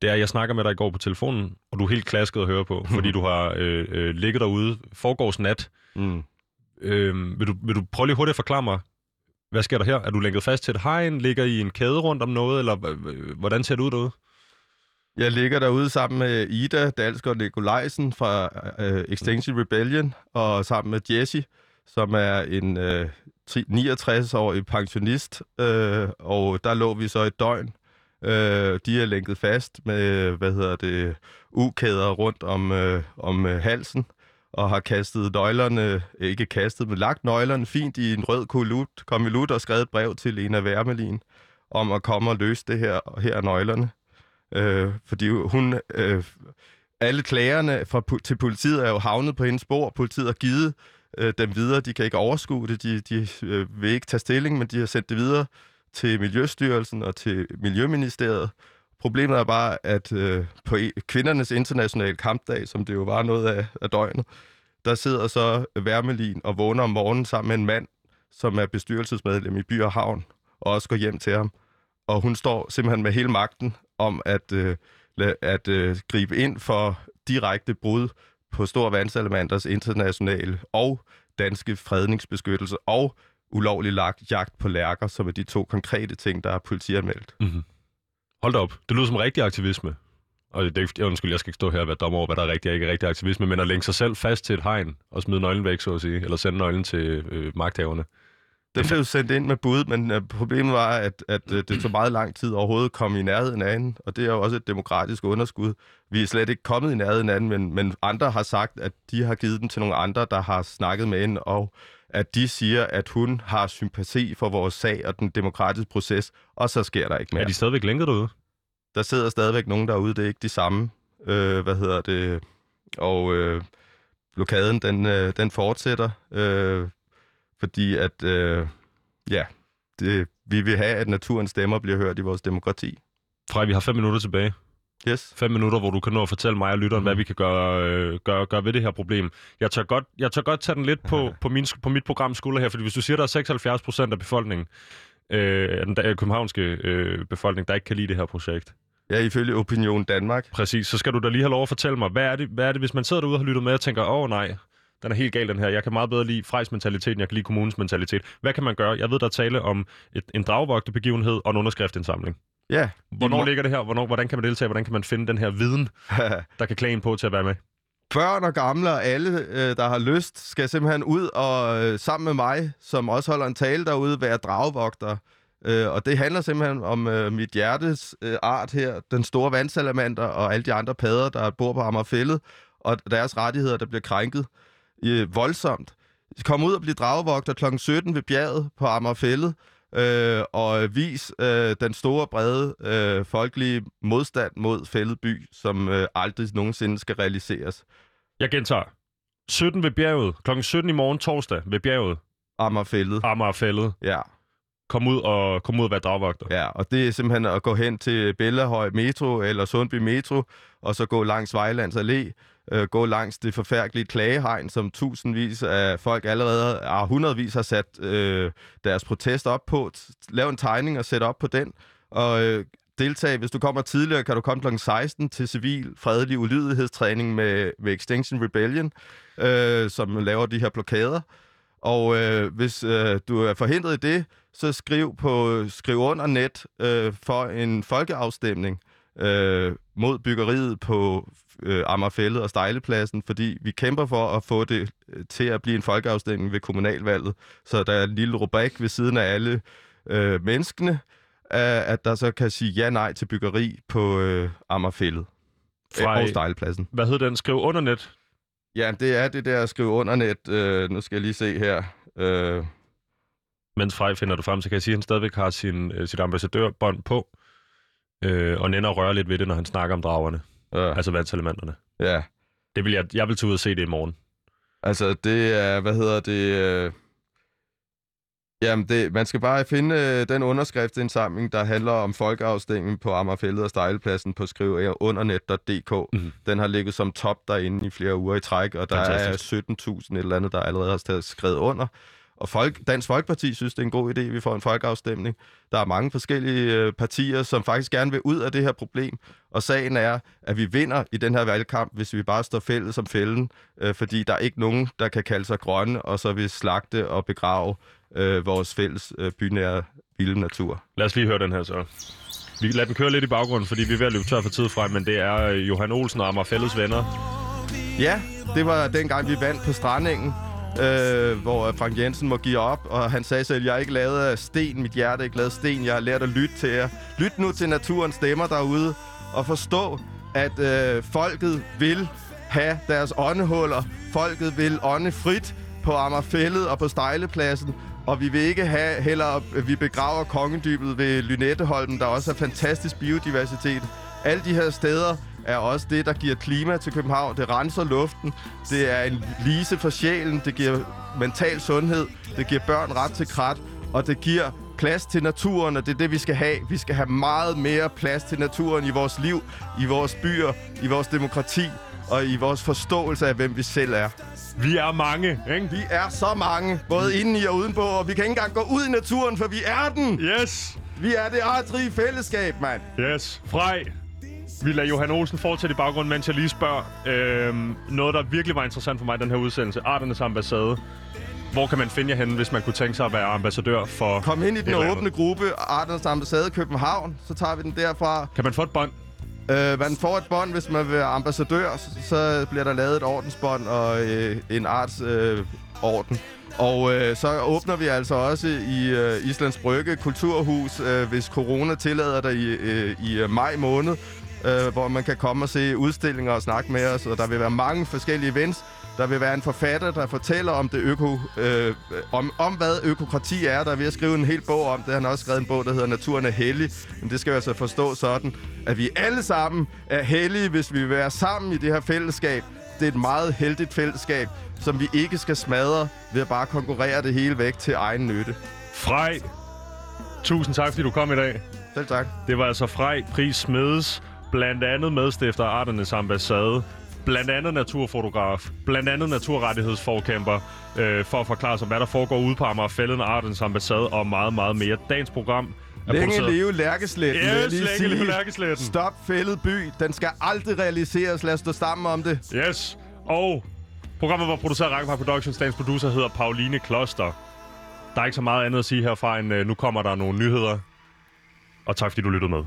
Det er, at jeg snakker med dig i går på telefonen, og du er helt klasket at høre på, fordi du har øh, øh, ligget derude forgårs nat. Mm. Øh, vil, du, vil du prøve lige hurtigt at forklare mig, hvad sker der her? Er du lænket fast til et hegn? Ligger I en kæde rundt om noget? Eller hvordan ser det ud derude? Jeg ligger derude sammen med Ida Dalsgaard Nikolajsen fra øh, Extinction Rebellion, og sammen med Jesse, som er en øh, 69-årig pensionist, øh, og der lå vi så et døgn. Øh, de er lænket fast med, hvad hedder det, ukæder rundt om, øh, om øh, halsen, og har kastet nøglerne, ikke kastet, men lagt nøglerne fint i en rød kulut, lut og skrevet et brev til Lena Wermelin om at komme og løse det her, og her er nøglerne. Øh, fordi hun... Øh, alle klagerne fra, til politiet er jo havnet på hendes spor. Politiet har givet øh, dem videre. De kan ikke overskue det. De, de øh, vil ikke tage stilling, men de har sendt det videre til Miljøstyrelsen og til Miljøministeriet. Problemet er bare, at øh, på e-, kvindernes internationale kampdag, som det jo var noget af, af døgnet, der sidder så Værmelin og vågner om morgenen sammen med en mand, som er bestyrelsesmedlem i By og Havn, og også går hjem til ham. Og hun står simpelthen med hele magten om at, øh, at øh, gribe ind for direkte brud på Stor Vandsalamanders internationale og danske fredningsbeskyttelse og ulovlig lagt jagt på lærker, som er de to konkrete ting, der er politianmeldt. Mm-hmm. Hold da op. Det lyder som rigtig aktivisme. Og det, undskyld, jeg skal ikke stå her og være dommer over, hvad der er rigtig og ikke rigtig aktivisme, men at længe sig selv fast til et hegn og smide nøglen væk, så at sige, eller sende nøglen til øh, magthaverne. Den blev sendt ind med bud, men uh, problemet var, at, at uh, det tog meget lang tid overhovedet at komme i nærheden af hende, og det er jo også et demokratisk underskud. Vi er slet ikke kommet i nærheden af hende, men, men andre har sagt, at de har givet den til nogle andre, der har snakket med hende, og at de siger, at hun har sympati for vores sag og den demokratiske proces, og så sker der ikke mere. Er de stadigvæk lænket derude? Der sidder stadigvæk nogen derude, det er ikke de samme. Øh, hvad hedder det? Og øh, blokaden, den, øh, den fortsætter. Øh, fordi at, øh, ja, det, vi vil have, at naturens stemmer bliver hørt i vores demokrati. Frej, vi har fem minutter tilbage. Yes. Fem minutter, hvor du kan nå at fortælle mig og lytteren, mm. hvad vi kan gøre, øh, gøre, gøre ved det her problem. Jeg tør godt, jeg tør godt tage den lidt på, på, min, på mit program skulder her, fordi hvis du siger, der er 76 procent af befolkningen, øh, den der, københavnske øh, befolkning, der ikke kan lide det her projekt. Ja, ifølge Opinion Danmark. Præcis, så skal du da lige have lov at fortælle mig, hvad er det, hvad er det hvis man sidder derude og har lyttet med og tænker, åh oh, nej, den er helt gal, den her. Jeg kan meget bedre lide Frejs mentalitet, end jeg kan lide kommunens mentalitet. Hvad kan man gøre? Jeg ved, der er tale om et, en dragvogte begivenhed og en underskriftindsamling. Ja. Hvornår må... ligger det her? Hvornår, hvordan kan man deltage? Hvordan kan man finde den her viden, der kan klage på til at være med? Børn og gamle og alle, øh, der har lyst, skal simpelthen ud og øh, sammen med mig, som også holder en tale derude, være dragvogter. Øh, og det handler simpelthen om øh, mit hjertes øh, art her, den store vandsalamander og alle de andre padder, der bor på Amagerfællet, og deres rettigheder, der bliver krænket. Øh, voldsomt. Kom ud og bliv dragevogter kl. 17 ved bjerget på Amagerfællet, øh, og vis øh, den store, brede, øh, folkelige modstand mod Fællet by, som øh, aldrig nogensinde skal realiseres. Jeg gentager. 17 ved bjerget. Klokken 17 i morgen torsdag ved bjerget. Amagerfællet. Amagerfællet. Ja, Kom ud og, kom ud og være dragvogter. ja, og det er simpelthen at gå hen til Bellahøj Metro eller Sundby Metro, og så gå langs Vejlands Allé, øh, gå langs det forfærdelige klagehegn, som tusindvis af folk allerede, ah, hundredvis har sat øh, deres protest op på. Lav en tegning og sæt op på den, og øh, deltage. Hvis du kommer tidligere, kan du komme kl. 16 til civil, fredelig ulydighedstræning med, med Extinction Rebellion, øh, som laver de her blokader. Og øh, hvis øh, du er forhindret i det, så skriv på skriv under net øh, for en folkeafstemning øh, mod byggeriet på øh, Amagerfællet og Stejlepladsen, fordi vi kæmper for at få det øh, til at blive en folkeafstemning ved kommunalvalget. Så der er en lille rubrik ved siden af alle øh, menneskene, øh, at der så kan sige ja-nej til byggeri på øh, Amagerfællet Fra, og Stejlepladsen. hvad hedder den? Skriv under net. Ja, det er det der skrive under net. Øh, nu skal jeg lige se her. Øh, Mens Frej finder du frem, så kan jeg sige, at han stadigvæk har sin, øh, sit ambassadørbånd på. Øh, og nænder at røre lidt ved det, når han snakker om dragerne. øh, Altså vandselementerne. ja. Det vil jeg, jeg vil tage ud og se det i morgen. Altså, det er, hvad hedder det... Øh... Jamen, det, man skal bare finde øh, den underskriftsindsamling, der handler om folkeafstemningen på Amagerfællet og Stejlepladsen på skriv undernet.dk. Mhm. Mm. Den har ligget som top derinde i flere uger i træk, og der Fantastisk. er 17.000 et eller andet, der allerede har skrevet under. Og folk, Dansk Folkeparti synes, det er en god idé, at vi får en folkeafstemning. Der er mange forskellige øh, partier, som faktisk gerne vil ud af det her problem. Og sagen er, at vi vinder i den her valgkamp, hvis vi bare står fælles som fælden. Øh, fordi der er ikke nogen, der kan kalde sig grønne, og så vil slagte og begrave øh, vores fælles øh, bynære vilde natur. Lad os lige høre den her så. Vi lader den køre lidt i baggrunden, fordi vi er ved at løbe tør for tid frem, men det er øh, Johan Olsen og Amagerfællets venner. Ja, det var dengang, vi vandt på Strandingen, øh, hvor Frank Jensen må give op, og han sagde selv, jeg er ikke lavet af sten, mit hjerte er ikke lavet af sten, jeg har lært at lytte til jer. Lyt nu til naturens stemmer derude, og forstå, at øh, folket vil have deres åndehuller. Folket vil ånde frit på Amagerfællet og på Stejlepladsen, og vi vil ikke have heller, at vi begraver kongedybet ved Lynetteholmen, der også er fantastisk biodiversitet. Alle de her steder er også det, der giver klima til København. Det renser luften. Det er en lise for sjælen. Det giver mental sundhed. Det giver børn ret til krat. Og det giver plads til naturen, og det er det, vi skal have. Vi skal have meget mere plads til naturen i vores liv, i vores byer, i vores demokrati og i vores forståelse af, hvem vi selv er. Vi er mange, ikke? Vi er så mange, både inde i og udenpå, og vi kan ikke engang gå ud i naturen, for vi er den! Yes! Vi er det artrige fællesskab, mand! Yes. Frej. Vi lader Johan Olsen fortsætte i baggrunden, mens jeg lige spørger. Øhm, noget, der virkelig var interessant for mig i den her udsendelse. Arternes ambassade. Hvor kan man finde jer henne, hvis man kunne tænke sig at være ambassadør for... Kom ind i den eller andet? åbne gruppe, Arternes Ambassade i København, så tager vi den derfra. Kan man få et bånd? Øh, man får et bånd, hvis man vil være ambassadør, så, så bliver der lavet et ordensbånd og øh, en arts øh, orden. Og øh, så åbner vi altså også i øh, Islands Brygge Kulturhus, øh, hvis corona tillader det i, øh, i øh, maj måned, øh, hvor man kan komme og se udstillinger og snakke med os. Og der vil være mange forskellige events. Der vil være en forfatter, der fortæller om det øko, øh, om, om hvad økokrati er. Der er ved at skrive en hel bog om det. Han har også skrevet en bog, der hedder Naturen er hellig. Men det skal vi altså forstå sådan, at vi alle sammen er hellige, hvis vi vil være sammen i det her fællesskab. Det er et meget heldigt fællesskab, som vi ikke skal smadre ved at bare konkurrere det hele væk til egen nytte. Frej. Tusind tak, fordi du kom i dag. Selv tak. Det var altså Frej Pris Smedes, blandt andet medstifter af Arternes Ambassade, blandt andet naturfotograf, blandt andet naturrettighedsforkæmper, øh, for at forklare sig, hvad der foregår ude på Amagerfælden, Arternes Ambassade og meget, meget mere. Dagens program er Længe produceret- leve Lærkesletten, jeg Yes, lige længe sige. leve Lærkesletten. Stop fældet by. Den skal aldrig realiseres. Lad os stå sammen om det. Yes, og programmet var produceret af Ragnarok Productions. Dagens producer hedder Pauline Kloster. Der er ikke så meget andet at sige herfra, end øh, nu kommer der nogle nyheder. Og tak fordi du lyttede med.